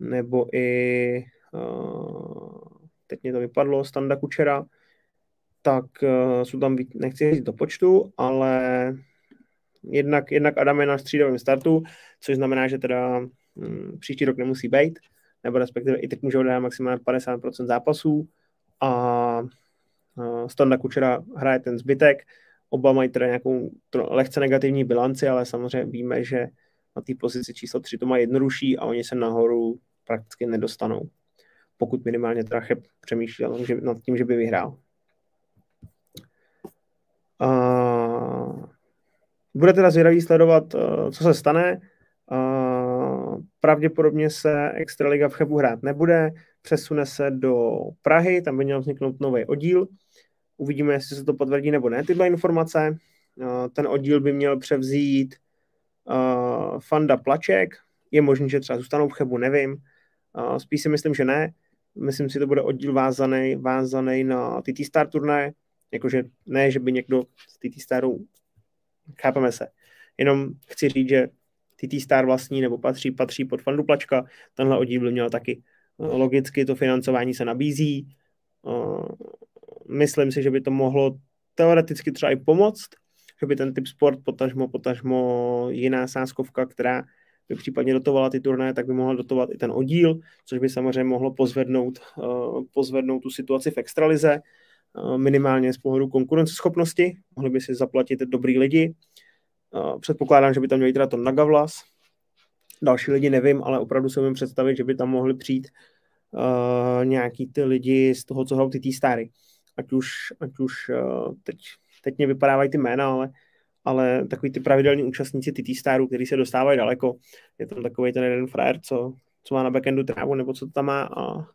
nebo i uh, teď mě to vypadlo, Standa Kučera, tak uh, jsou tam, nechci říct do počtu, ale jednak, jednak Adam je na střídavém startu, což znamená, že teda um, příští rok nemusí být, nebo respektive i teď může odehrát maximálně 50% zápasů a Eh, Standa Kučera hraje ten zbytek, oba mají teda nějakou lehce negativní bilanci, ale samozřejmě víme, že na té pozici číslo 3 to má jednodušší a oni se nahoru prakticky nedostanou. Pokud minimálně teda Cheb přemýšlí nad tím, že by vyhrál. Uh, bude teda zvědavý sledovat, uh, co se stane. Uh, pravděpodobně se Extraliga v Chebu hrát nebude, přesune se do Prahy, tam by měl vzniknout nový oddíl. Uvidíme, jestli se to potvrdí nebo ne, tyhle informace. Eh, ten oddíl by měl převzít uh, Fanda Plaček. Je možné, že třeba zůstanou v Chebu, nevím. Uh, spíš si myslím, že ne. Myslím si, to bude oddíl vázaný, vázaný na TT Star turné. Jakože ne, že by někdo z TT Staru, chápeme se. Jenom chci říct, že TT Star vlastní nebo patří, patří pod Fandu Plačka. Tenhle oddíl by měl taky. Logicky to financování se nabízí myslím si, že by to mohlo teoreticky třeba i pomoct, že by ten typ sport, potažmo, potažmo jiná sáskovka, která by případně dotovala ty turnaje, tak by mohla dotovat i ten oddíl, což by samozřejmě mohlo pozvednout, uh, pozvednout tu situaci v extralize, uh, minimálně z pohledu konkurenceschopnosti. Mohli by si zaplatit dobrý lidi. Uh, předpokládám, že by tam měli teda to Nagavlas, další lidi nevím, ale opravdu se umím představit, že by tam mohli přijít nějaký ty lidi z toho, co hrajou ty tý stary. Ať už, ať už teď, teď mě vypadávají ty jména, ale, ale takový ty pravidelní účastníci ty tý starů, který se dostávají daleko. Je tam takový ten jeden frajer, co, co má na backendu trávu, nebo co tam má a,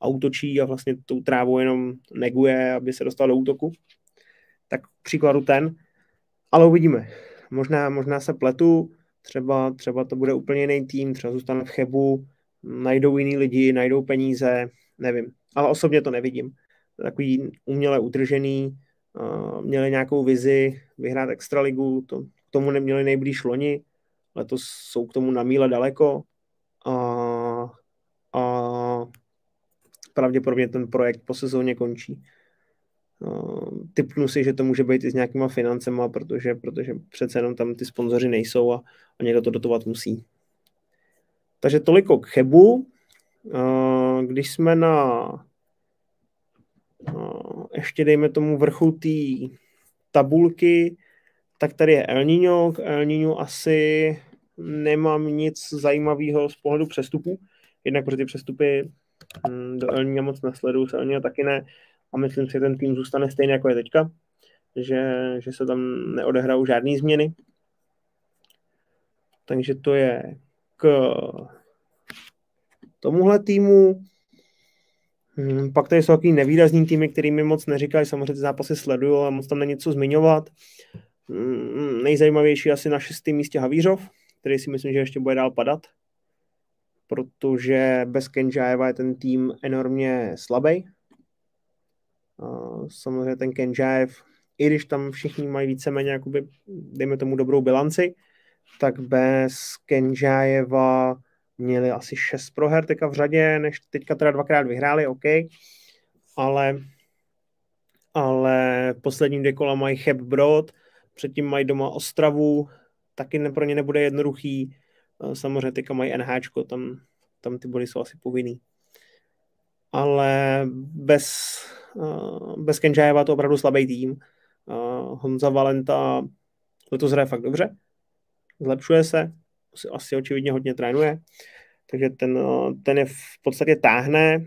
a útočí a vlastně tou trávu jenom neguje, aby se dostal do útoku. Tak příkladu ten. Ale uvidíme. Možná, možná se pletu, třeba, třeba to bude úplně jiný tým, třeba zůstane v Chebu, najdou jiný lidi, najdou peníze, nevím. Ale osobně to nevidím. Takový uměle udržený, měli nějakou vizi vyhrát extraligu, to, k tomu neměli nejblíž loni, letos jsou k tomu na míle daleko a, a pravděpodobně ten projekt po sezóně končí. Uh, typnu si, že to může být i s nějakýma financema, protože, protože přece jenom tam ty sponzoři nejsou a, a někdo to dotovat musí. Takže toliko k Chebu. Uh, když jsme na ještě dejme tomu vrchu té tabulky, tak tady je El Niño. K El Niño asi nemám nic zajímavého z pohledu přestupů. Jednak protože ty přestupy hm, do El Niño moc nesleduju, se El Niño taky ne a myslím si, že ten tým zůstane stejný, jako je teďka, že, že se tam neodehrajou žádné změny. Takže to je k tomuhle týmu. Hmm, pak tady jsou takový nevýrazný týmy, který mi moc neříkají, samozřejmě ty zápasy sleduju, ale moc tam není co zmiňovat. Hmm, nejzajímavější asi na šestém místě Havířov, který si myslím, že ještě bude dál padat, protože bez Kenžájeva je ten tým enormně slabý. Samozřejmě ten Kenžájev, i když tam všichni mají víceméně, jakoby, dejme tomu, dobrou bilanci, tak bez Kenžájeva měli asi šest proher teďka v řadě, než teďka teda dvakrát vyhráli, OK, ale, ale poslední dvě kola mají Cheb Brod, předtím mají doma Ostravu, taky pro ně nebude jednoduchý, samozřejmě teďka mají NH, tam, tam ty body jsou asi povinný. Ale bez, bez Kenžájeva to opravdu slabý tým. Honza Valenta letos hraje fakt dobře, zlepšuje se, asi, očividně hodně trénuje, takže ten, ten je v podstatě táhne.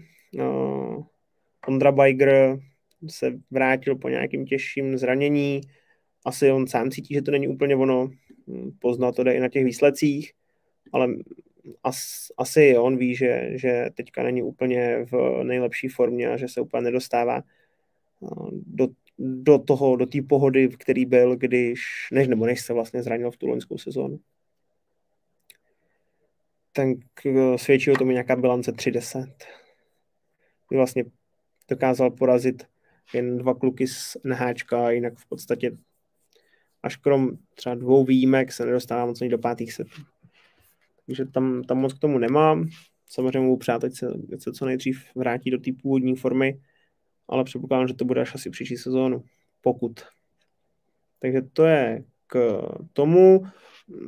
Ondra Bajger se vrátil po nějakým těžším zranění, asi on sám cítí, že to není úplně ono, pozná to jde i na těch výsledcích, ale as, asi on ví, že, že teďka není úplně v nejlepší formě a že se úplně nedostává do, do toho, do té pohody, v který byl, když, než nebo než se vlastně zranil v tu loňskou sezónu. Ten svědčí o tom nějaká bilance 30. Kdy vlastně dokázal porazit jen dva kluky z NH, a jinak v podstatě až krom třeba dvou výjimek se nedostává moc ani do pátých setů. Takže tam, tam moc k tomu nemám. Samozřejmě mu přát, ať se, ať se co nejdřív vrátí do té původní formy, ale předpokládám, že to bude až asi příští sezónu, pokud. Takže to je k tomu.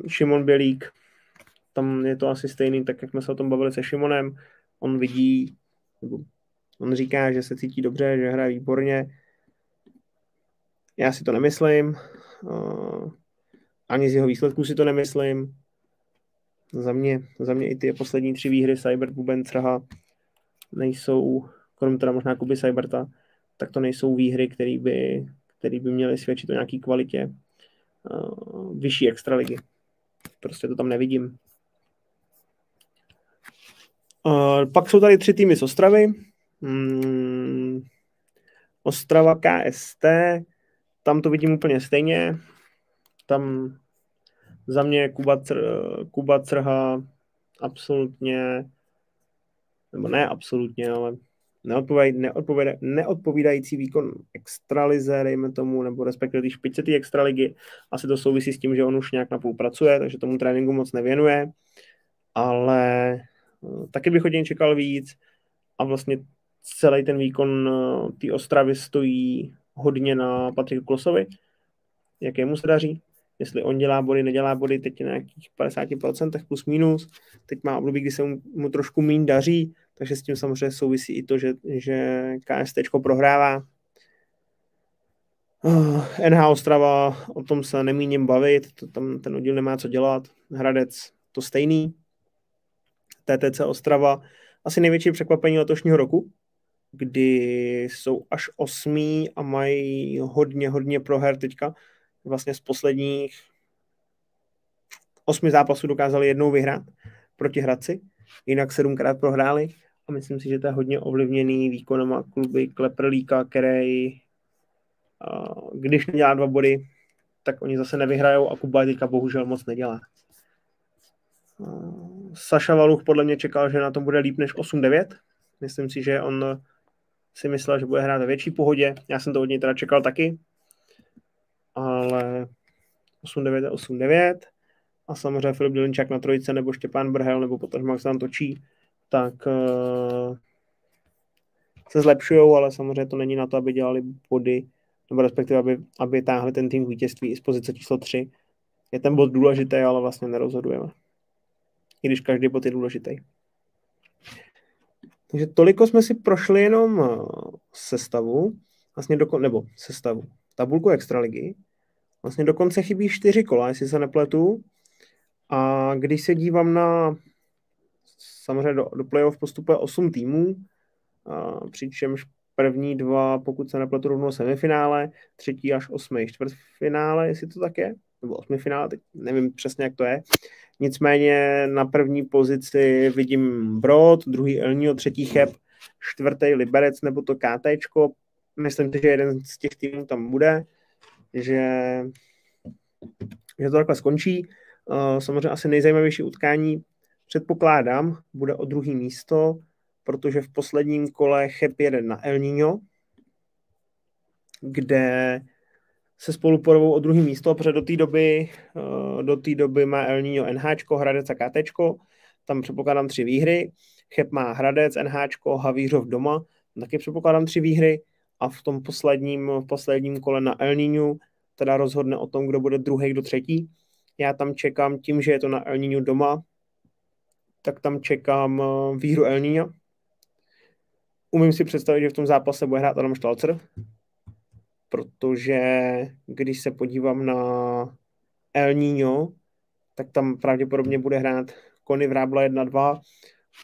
Šimon Bělík, tam je to asi stejný, tak jak jsme se o tom bavili se Šimonem. On vidí, on říká, že se cítí dobře, že hraje výborně. Já si to nemyslím. Ani z jeho výsledků si to nemyslím. Za mě, za mě i ty poslední tři výhry Cyber Buben Trha nejsou krom teda možná Kuby Cyberta, tak to nejsou výhry, které by, který by měly svědčit o nějaké kvalitě vyšší extraligy. Prostě to tam nevidím. Uh, pak jsou tady tři týmy z Ostravy. Hmm, Ostrava KST, tam to vidím úplně stejně. Tam za mě Kuba, Cr, Kuba Crha absolutně, nebo ne absolutně, ale neodpovídají, neodpovídají, neodpovídající výkon extralize, dejme tomu, nebo respektive ty špice té extraligy. Asi to souvisí s tím, že on už nějak napůl pracuje, takže tomu tréninku moc nevěnuje, ale eh, taky bych od něj čekal víc. A vlastně celý ten výkon eh, té Ostravy stojí hodně na Patriku Klosovi, jak jemu se daří, jestli on dělá body, nedělá body, teď je na nějakých 50% plus minus, teď má období, kdy se mu, mu trošku méně daří, takže s tím samozřejmě souvisí i to, že, že KST prohrává. Uh, eh, NH Ostrava, o tom se nemíním bavit, to tam ten oddíl nemá co dělat. Hradec to stejný, TTC Ostrava asi největší překvapení letošního roku, kdy jsou až osmí a mají hodně, hodně proher teďka. Vlastně z posledních osmi zápasů dokázali jednou vyhrát proti Hradci, jinak sedmkrát prohráli a myslím si, že to je hodně ovlivněný výkonama kluby Kleprlíka, který když nedělá dva body, tak oni zase nevyhrajou a Kuba teďka bohužel moc nedělá. Saša Valuch podle mě čekal, že na tom bude líp než 8-9. Myslím si, že on si myslel, že bude hrát ve větší pohodě. Já jsem to od něj teda čekal taky. Ale 8-9 a 8-9. A samozřejmě Filip Dylinčák na trojice, nebo Štěpán Brhel, nebo potom Max tam točí, tak uh, se zlepšují, ale samozřejmě to není na to, aby dělali body, nebo respektive, aby, aby táhli ten tým vítězství i z pozice číslo 3. Je ten bod důležitý, ale vlastně nerozhodujeme i když každý bod je důležitý. Takže toliko jsme si prošli jenom eh, sestavu, vlastně do, nebo sestavu, tabulku extraligy. Vlastně dokonce chybí čtyři kola, jestli se nepletu. A když se dívám na, samozřejmě do, do playoff postupuje 8 týmů, a přičemž první dva, pokud se nepletu, rovnou semifinále, třetí až osmý čtvrtfinále, jestli to tak je, nebo osmifinále, teď nevím přesně, jak to je. Nicméně na první pozici vidím Brod, druhý Elnio, třetí Cheb, čtvrtý Liberec nebo to KTčko. Myslím si, že jeden z těch týmů tam bude, že, že to takhle skončí. Eh, samozřejmě asi nejzajímavější utkání předpokládám, bude o druhý místo, protože v posledním kole Cheb jede na El Niño, kde se spolu porovou o druhý místo, protože do té doby, eh, do té doby má El Niño NH, Hradec a KT, tam předpokládám tři výhry, Cheb má Hradec, NH, Havířov doma, taky předpokládám tři výhry. A v tom posledním, v posledním kole na El Niño teda rozhodne o tom, kdo bude druhý, kdo třetí. Já tam čekám tím, že je to na El Niño doma, tak tam čekám eh, výhru El Niño. Umím si představit, že v tom zápase bude hrát Adam Štalcer, protože když se podívám na El Niño, tak tam pravděpodobně bude hrát Kony Vrábla 1-2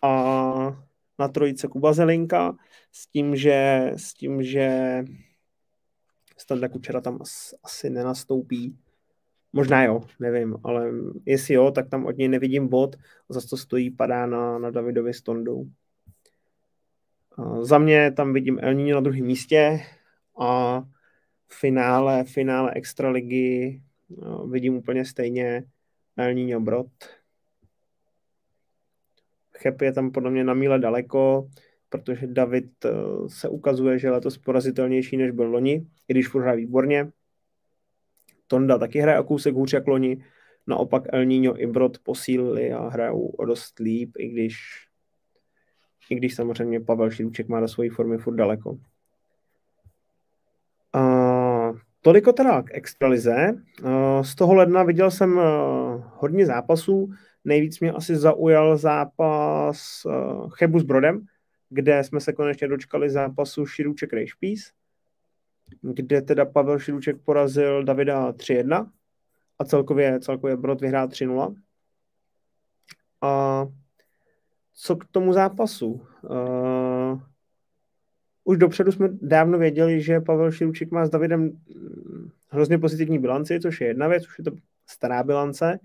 a na trojice Kuba Zelinka s tím, že, s tím, že Standa Kučera tam asi nenastoupí. Možná jo, nevím, ale jestli jo, tak tam od něj nevidím bod, zase to stojí, padá na, na Davidovi s Tondou. Za mě tam vidím El Niño na druhém místě a finále, finále extraligy no, vidím úplně stejně El Niño Brod. Chep je tam podle mě na míle daleko, protože David eh, se ukazuje, že je letos porazitelnější, než byl loni, i když furt hraje výborně. Tonda taky hraje o kousek hůř jak loni, naopak El Niño i Brod posílili a hrajou o dost líp, i když, i když samozřejmě Pavel Šilůček má do své formy furt daleko. Toliko teda k extralize. Eh, z toho ledna viděl jsem eh, hodně zápasů. Nejvíc mě asi zaujal zápas eh, Chebu s Brodem, kde jsme se konečně dočkali zápasu Širuček Rejšpís, kde teda Pavel Širuček porazil Davida 3-1 a celkově, celkově Brod vyhrál 3-0. A co k tomu zápasu? Už dopředu jsme dávno věděli, že Pavel Širučík má s Davidem mm, hrozně pozitivní bilanci, což je jedna věc, už je to stará bilance.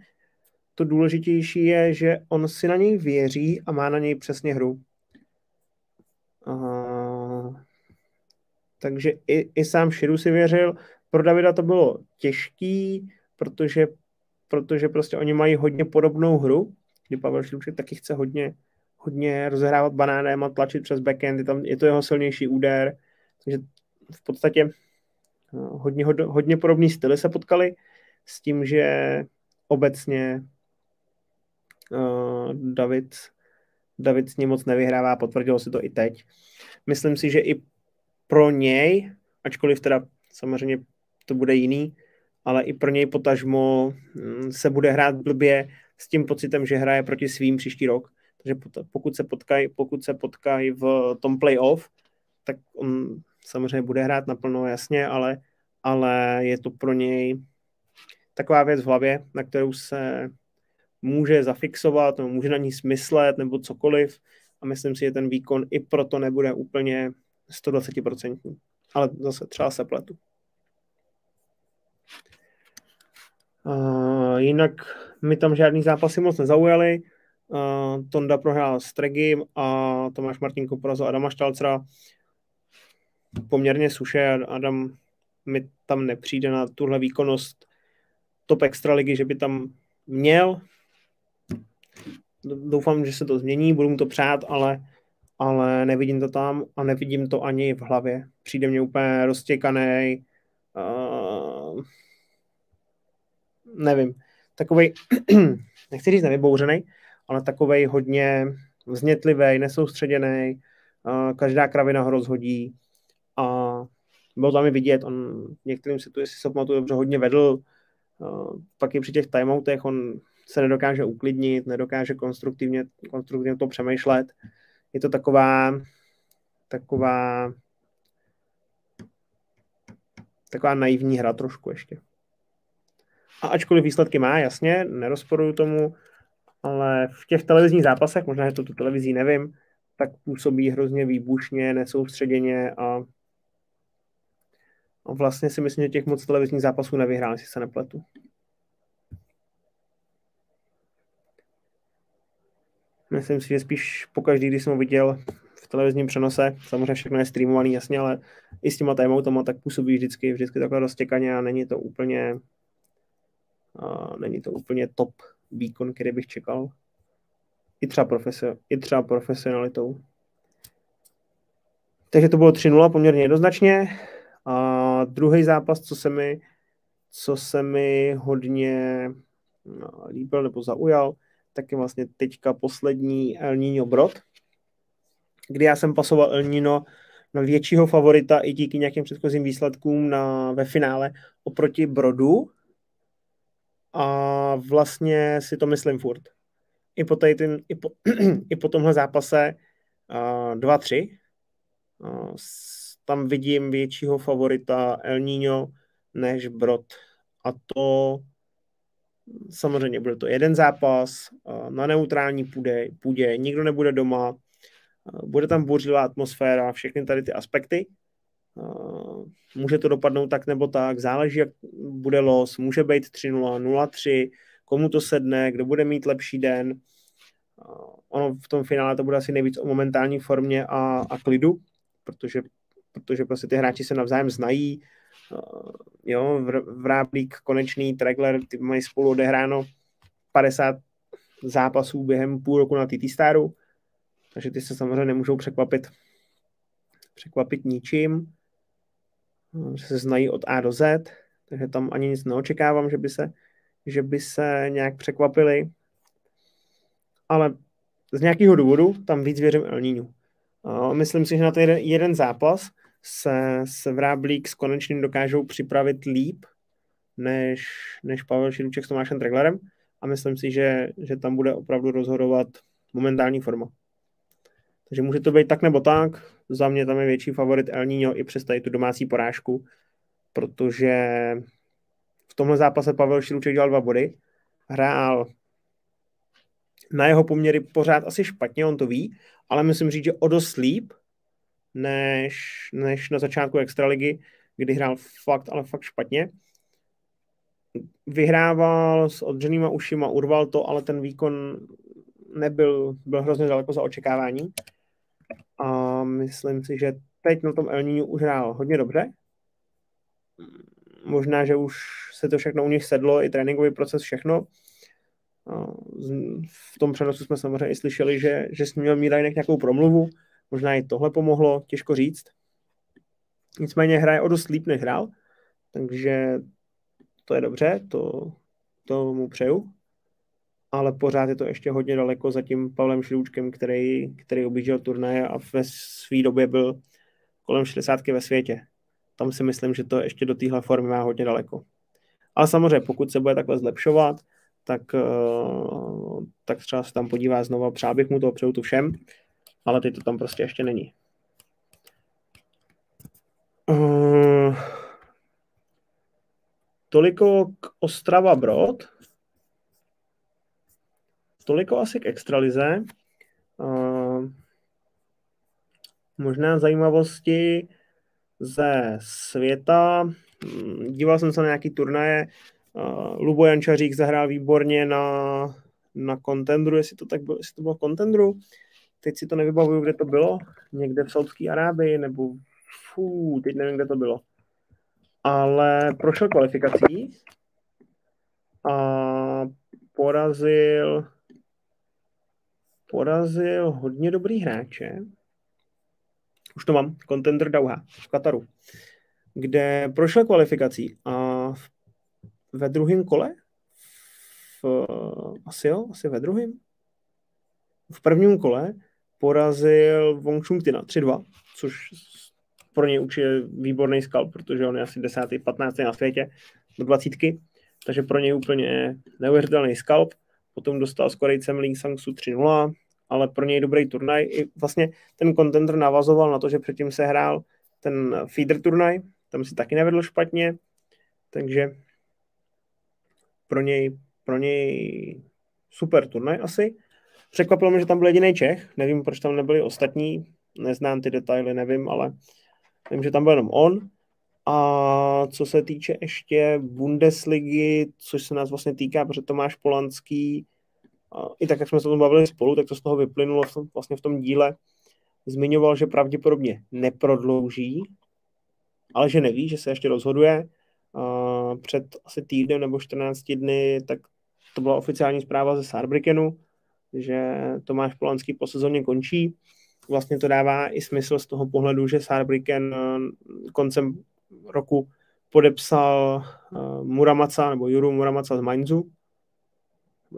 To důležitější je, že on si na něj věří a má na něj přesně hru. Uh, takže i, i sám Širu si věřil. Pro Davida to bylo těžký, protože, protože prostě oni mají hodně podobnou hru, kdy Pavel Širuček taky chce hodně hodně rozehrávat banánem a tlačit přes backend, je, tam, je to jeho silnější úder, takže v podstatě eh, hodně, hodně podobný styly se potkali s tím, že obecně uh, David, David s ním moc nevyhrává, potvrdilo se to i teď. Myslím si, že i pro něj, ačkoliv teda samozřejmě to bude jiný, ale i pro něj potažmo hm, se bude hrát blbě s tím pocitem, že hraje proti svým příští rok takže pokud se potkají, pokud se v tom playoff, tak on samozřejmě bude hrát naplno jasně, ale, ale je to pro něj taková věc v hlavě, na kterou se může zafixovat, nebo může na ní smyslet, nebo cokoliv. A myslím si, že ten výkon i proto nebude úplně 120%. Ale zase třeba se pletu. Uh, jinak mi tam žádný zápasy moc nezaujaly. Uh, Tonda prohrál s Tregim a Tomáš Martinko porazil Adama Štalcera poměrně suše. Adam mi tam nepřijde na tuhle výkonnost top extra ligy, že by tam měl. Doufám, že se to změní, budu mu to přát, ale, ale nevidím to tam a nevidím to ani v hlavě. Přijde mě úplně roztěkaný. Uh, nevím. Takovej, nechci říct nevybouřený, ale takovej hodně vznětlivý, nesoustředěný, každá kravina ho rozhodí a bylo tam i vidět, on některým tu, jestli se pamatuju dobře, hodně vedl, pak i při těch timeoutech on se nedokáže uklidnit, nedokáže konstruktivně, konstruktivně to přemýšlet. Je to taková taková taková naivní hra trošku ještě. A ačkoliv výsledky má, jasně, nerozporuju tomu, ale v těch televizních zápasech, možná, že to tu televizí nevím, tak působí hrozně výbušně, nesoustředěně a a vlastně si myslím, že těch moc televizních zápasů nevyhrál, jestli se nepletu. Myslím si, že spíš pokaždý, když jsem ho viděl v televizním přenose, samozřejmě všechno je streamovaný, jasně, ale i s těma timeoutama tak působí vždycky, vždycky takhle roztěkaně a není to úplně a není to úplně top výkon, který bych čekal. I třeba, profesio, i třeba profesionalitou. Takže to bylo 3-0 poměrně jednoznačně. A druhý zápas, co se mi, co se mi hodně no, líbil nebo zaujal, tak je vlastně teďka poslední El Niño Brod, kdy já jsem pasoval El Niño na většího favorita i díky nějakým předchozím výsledkům na, ve finále oproti Brodu a vlastně si to myslím furt. I po, tady ten, i po, i po tomhle zápase uh, 2-3 uh, tam vidím většího favorita El Niño než Brod. A to samozřejmě bude to jeden zápas na neutrální půdě, půdě nikdo nebude doma, bude tam bouřlivá atmosféra, všechny tady ty aspekty. Může to dopadnout tak nebo tak, záleží, jak bude los, může být 3-0, 0-3, komu to sedne, kdo bude mít lepší den. Ono v tom finále to bude asi nejvíc o momentální formě a, a klidu, protože protože prostě ty hráči se navzájem znají. Jo, Vráblík, Konečný, Tregler, ty mají spolu odehráno 50 zápasů během půl roku na TT Staru, takže ty se samozřejmě nemůžou překvapit překvapit ničím, že se znají od A do Z, takže tam ani nic neočekávám, že by se, že by se nějak překvapili, ale z nějakého důvodu tam víc věřím El Niñu. Uh, myslím si, že na ten jeden zápas se, se Vráblík s Konečným dokážou připravit líp než, než Pavel Širuček s Tomášem Treglerem a myslím si, že, že tam bude opravdu rozhodovat momentální forma. Takže může to být tak nebo tak. Za mě tam je větší favorit El Niño i přes tady tu domácí porážku, protože v tomhle zápase Pavel Širuček dělal dva body, hrál na jeho poměry pořád asi špatně, on to ví, ale musím říct, že o dost líp, než, než na začátku extraligy, kdy hrál fakt, ale fakt špatně. Vyhrával s odřenýma ušima, urval to, ale ten výkon nebyl, byl hrozně daleko za očekávání. A myslím si, že teď na tom Elnínu už hrál hodně dobře. Možná, že už se to všechno u nich sedlo, i tréninkový proces, všechno. V tom přenosu jsme samozřejmě i slyšeli, že, že s ním měl Mírajnek nějakou promluvu, Možná i tohle pomohlo, těžko říct. Nicméně hraje o dost líp, než hrál, takže to je dobře, to, to mu přeju. Ale pořád je to ještě hodně daleko za tím Pavlem Šilůčkem, který, který objížděl turnaje a ve své době byl kolem 60 ve světě. Tam si myslím, že to ještě do téhle formy má hodně daleko. Ale samozřejmě, pokud se bude takhle zlepšovat, tak, eh, tak třeba se tam podívá znova. Přál bych mu to, přeju tu všem ale teď to tam prostě ještě není. Uh, toliko k Ostrava Brod. Toliko asi k extralize. Uh, možná zajímavosti ze světa. Díval jsem se na nějaký turnaje. Uh, Lubo Jančařík zahrál výborně na, na kontendru, jestli to tak bylo, jestli to bylo kontendru. Teď si to nevybavuju, kde to bylo. Někde v Saudské Arábii, nebo fú, teď nevím, kde to bylo. Ale prošel kvalifikací a porazil porazil hodně dobrý hráče. Už to mám, Contender Dauha v Kataru, kde prošel kvalifikací a ve druhém kole, v, asi jo, asi ve druhém, v prvním kole porazil Wong Chun Tina 3-2, což pro něj určitě výborný skalp, protože on je asi 10. 15. na světě do 20. Takže pro něj úplně neuvěřitelný skalp. Potom dostal s Korejcem Ling Sangsu 3-0, ale pro něj dobrý turnaj. I vlastně ten contender navazoval na to, že předtím se hrál ten feeder turnaj, tam si taky nevedl špatně, takže pro něj, pro něj super turnaj asi. Překvapilo mě, že tam byl jediný Čech, nevím, proč tam nebyli ostatní, neznám ty detaily, nevím, ale vím, že tam byl jenom on. A co se týče ještě Bundesligy, což se nás vlastně týká, protože Tomáš Polanský, i tak, jak jsme se o tom bavili spolu, tak to z toho vyplynulo vlastně v tom díle, zmiňoval, že pravděpodobně neprodlouží, ale že neví, že se ještě rozhoduje. Před asi týdnem nebo 14 dny, tak to byla oficiální zpráva ze Saarbrückenu, že Tomáš Polanský po sezóně končí. Vlastně to dává i smysl z toho pohledu, že Saarbrücken eh, koncem roku podepsal uh, Muramaca, nebo Juru Muramaca z Mainzu,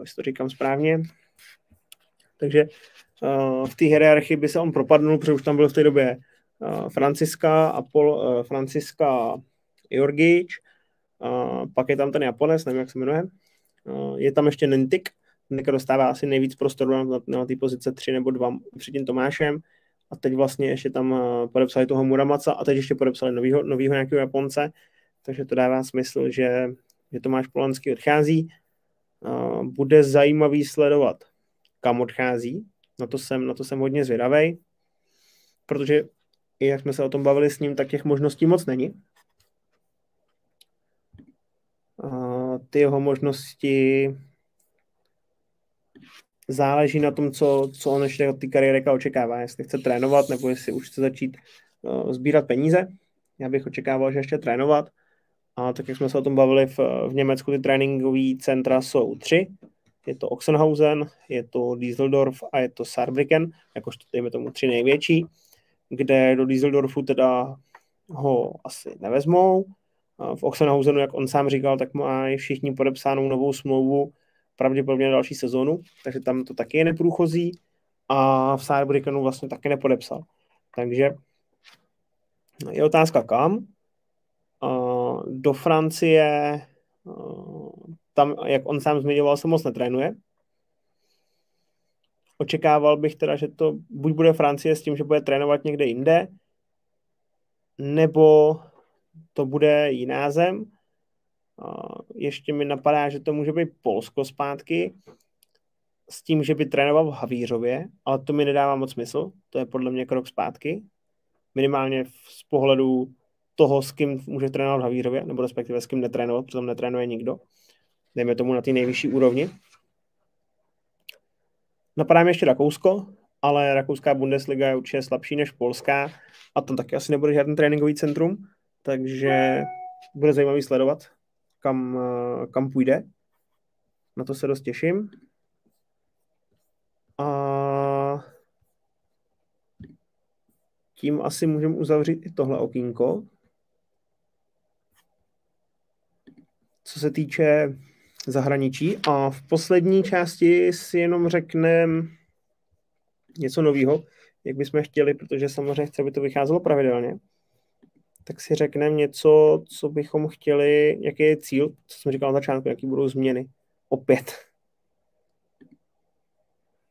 jestli to říkám správně. Takže uh, v té hierarchii by se on propadnul, protože už tam byl v té době uh, Franciska a Pol, uh, Franciska Jorgic, uh, pak je tam ten Japonec, nevím, jak se jmenuje, uh, je tam ještě Nentik, Nentik dostává asi nejvíc prostoru na, na, na té pozice 3 nebo 2 před tím Tomášem, a teď vlastně ještě tam uh, podepsali toho Muramaca a teď ještě podepsali novýho, novýho nějakého Japonce, takže to dává smysl, že, že Tomáš Polanský odchází bude zajímavý sledovat, kam odchází. Na to jsem, na to jsem hodně zvědavý, protože i jak jsme se o tom bavili s ním, tak těch možností moc není. Ty jeho možnosti záleží na tom, co, co on ještě od té kariéry očekává. Jestli chce trénovat, nebo jestli už chce začít uh, sbírat peníze. Já bych očekával, že ještě trénovat. A tak jak jsme se o tom bavili, v, v Německu ty tréninkové centra jsou tři. Je to Oxenhausen, je to Düsseldorf a je to Saarbrücken, jakožto dejme tomu tři největší, kde do Düsseldorfu teda ho asi nevezmou. A v Oxenhausenu, jak on sám říkal, tak mají všichni podepsánou novou smlouvu pravděpodobně na další sezonu, takže tam to taky je neprůchozí a v Saarbrückenu vlastně taky nepodepsal. Takže je otázka kam, do Francie, tam, jak on sám zmiňoval, se moc netrénuje. Očekával bych teda, že to buď bude Francie s tím, že bude trénovat někde jinde, nebo to bude jiná zem. Ještě mi napadá, že to může být Polsko zpátky, s tím, že by trénoval v Havířově, ale to mi nedává moc smysl. To je podle mě krok zpátky. Minimálně z pohledu toho, s kým může trénovat v Havířově, nebo respektive s kým netrénovat, protože tam netrénuje nikdo. Dejme tomu na té nejvyšší úrovni. Napadá mi ještě Rakousko, ale rakouská Bundesliga je určitě slabší než polská a tam taky asi nebude žádný tréninkový centrum, takže bude zajímavý sledovat, kam, kam půjde. Na to se dost těším. A tím asi můžeme uzavřít i tohle okýnko. Co se týče zahraničí. A v poslední části si jenom řekneme něco nového, jak bychom chtěli, protože samozřejmě chce, aby to vycházelo pravidelně. Tak si řekneme něco, co bychom chtěli, jaký je cíl, co jsem říkal na začátku, jaký budou změny. Opět.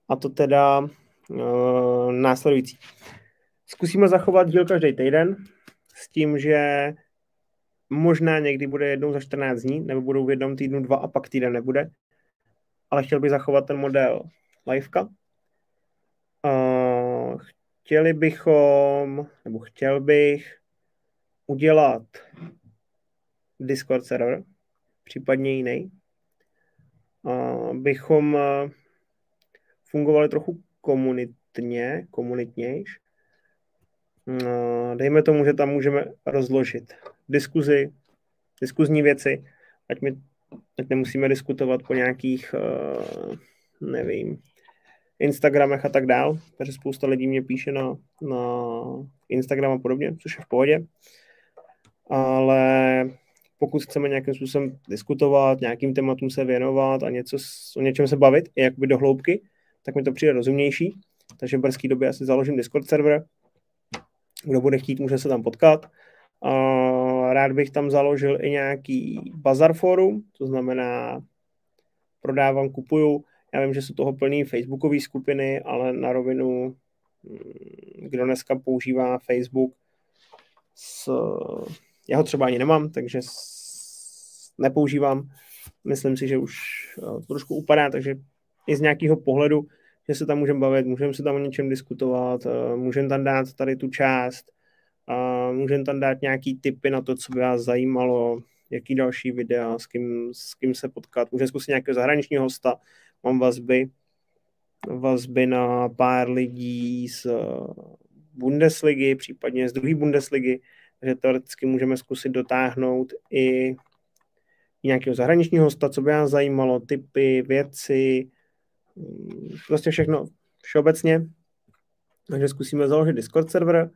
A to teda uh, následující. Zkusíme zachovat díl každý týden s tím, že možná někdy bude jednou za 14 dní, nebo budou v jednom týdnu dva a pak týden nebude. ale chtěl bych zachovat ten model liveka. Uh, chtěli bychom, nebo chtěl bych udělat Discord server, případně jiný, uh, bychom uh, fungovali trochu komunitně, komunitnějš. Uh, dejme tomu, že tam můžeme rozložit diskuzi, diskuzní věci, ať, my, ať nemusíme diskutovat po nějakých, uh, nevím, Instagramech a tak dál, protože spousta lidí mě píše na, na Instagram a podobně, což je v pohodě. Ale pokud chceme nějakým způsobem diskutovat, nějakým tématům se věnovat a něco, o něčem se bavit, i jakoby do hloubky, tak mi to přijde rozumnější. Takže v brzké době asi založím Discord server. Kdo bude chtít, může se tam potkat. Rád bych tam založil i nějaký bazar forum, to znamená prodávám, kupuju. Já vím, že jsou toho plný facebookové skupiny, ale na rovinu, mm, kdo dneska používá Facebook, s, já ho třeba ani nemám, takže s, nepoužívám. Myslím si, že už eh, trošku upadá, takže i z nějakého pohledu, že se tam můžeme bavit, můžeme se tam o něčem diskutovat, eh, můžeme tam dát tady tu část, můžeme tam dát nějaký tipy na to, co by vás zajímalo, jaký další videa, s kým, s kým se potkat. Můžeme zkusit nějakého zahraničního hosta, mám vazby, vazby na pár lidí z eh, Bundesligy, případně z druhé Bundesligy, takže teoreticky můžeme zkusit dotáhnout i nějakého zahraničního hosta, co by vás zajímalo, typy, věci, mm, prostě všechno všeobecně. Takže zkusíme založit Discord server,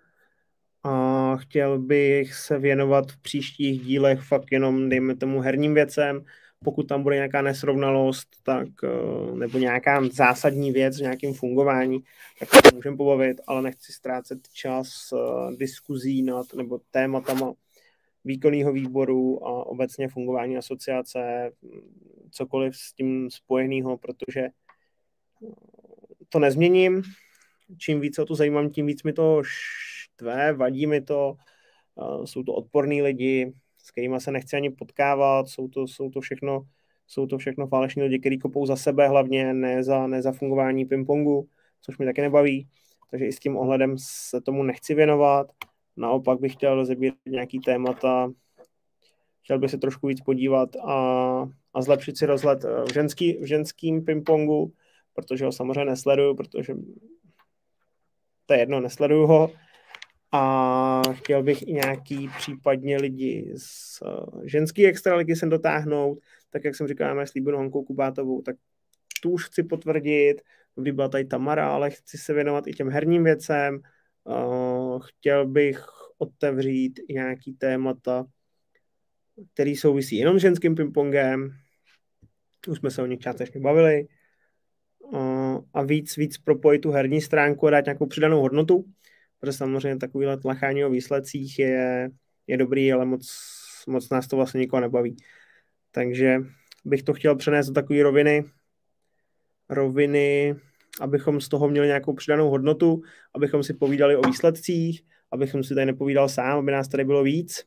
a chtěl bych se věnovat v příštích dílech fakt jenom, dejme tomu, herním věcem. Pokud tam bude nějaká nesrovnalost, tak, eh, nebo nějaká zásadní věc v nějakém fungování, tak se můžeme pobavit, ale nechci ztrácet čas uh, diskuzí nad, nebo tématama výkonného výboru a obecně fungování asociace, cokoliv s tím spojeného, protože eh, to nezměním. Čím víc o to zajímám, tím víc mi to štve, vadí mi to, jsou to odporní lidi, s kterými se nechci ani potkávat, jsou to, jsou to všechno jsou to všechno falešní lidi, kteří kopou za sebe hlavně, ne za, ne za fungování pingpongu, což mi taky nebaví, takže i s tím ohledem se tomu nechci věnovat. Naopak bych chtěl rozebírat nějaký témata, chtěl bych se trošku víc podívat a, a zlepšit si rozhled v, ženský, v ženským pingpongu, protože ho samozřejmě nesleduju, protože to je jedno, nesleduju ho, a chtěl bych i nějaký případně lidi z uh, ženský extraligy sem dotáhnout, tak jak jsem říkal, máme slíbenou Honkou Kubátovou, tak tu už chci potvrdit, kdy byla tady Tamara, ale chci se věnovat i těm herním věcem, uh, chtěl bych otevřít nějaký témata, který souvisí jenom s ženským pingpongem, už jsme se o nich částečně bavili, uh, a víc, víc propojit tu herní stránku a dát nějakou přidanou hodnotu, protože samozřejmě takovýhle tlachání o výsledcích je, je dobrý, ale moc, moc nás to vlastně nikoho nebaví. Takže bych to chtěl přenést do takové roviny, roviny, abychom z toho měli nějakou přidanou hodnotu, abychom si povídali o výsledcích, abychom si tady nepovídal sám, aby nás tady bylo víc,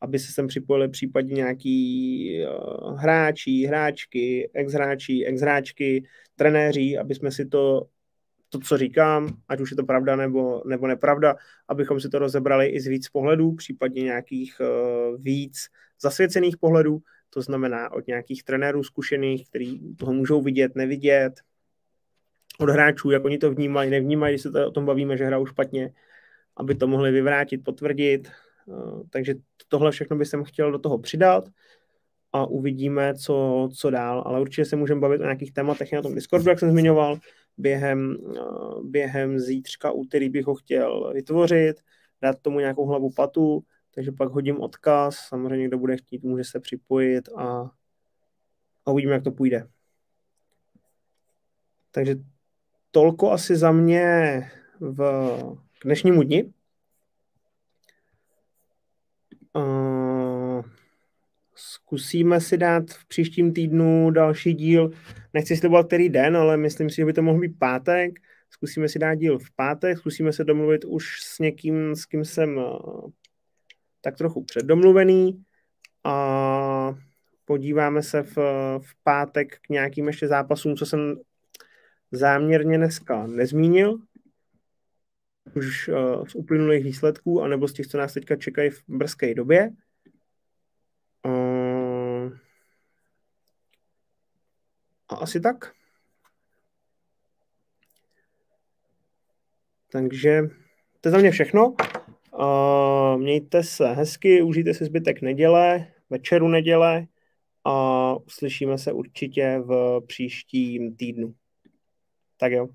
aby se sem připojili případně nějaký uh, hráči, hráčky, ex-hráči, ex-hráčky, trenéři, aby jsme si to to, co říkám, ať už je to pravda nebo, nebo nepravda, abychom si to rozebrali i z víc pohledů, případně nějakých uh, víc zasvěcených pohledů, to znamená od nějakých trenérů zkušených, kteří toho můžou vidět, nevidět, od hráčů, jak oni to vnímají, nevnímají, když se to o tom bavíme, že hrajou špatně, aby to mohli vyvrátit, potvrdit. Uh, takže tohle všechno bych jsem chtěl do toho přidat a uvidíme, co, co dál, ale určitě se můžeme bavit o nějakých tématech na tom Discordu, jak jsem zmiňoval, během, eh, během zítřka, úterý bych ho chtěl vytvořit, dát tomu nějakou hlavu patu, takže pak hodím odkaz, samozřejmě kdo bude chtít, může se připojit a, a uvidíme, jak to půjde. Takže tolko asi za mě v, k dnešnímu dni. Uh, zkusíme si dát v příštím týdnu další díl nechci slibovat který den, ale myslím si, že by to mohl být pátek. Zkusíme si dát díl v pátek, zkusíme se domluvit už s někým, s kým jsem eh, tak trochu předdomluvený a podíváme se v, v pátek k nějakým ještě zápasům, co jsem záměrně dneska nezmínil, už uh, z uplynulých výsledků, anebo z těch, co nás teďka čekají v brzké době. Uh, a asi tak. Takže to je za mě všechno. Mějte se hezky, užijte si zbytek neděle, večeru neděle a uslyšíme se určitě v příštím týdnu. Tak jo.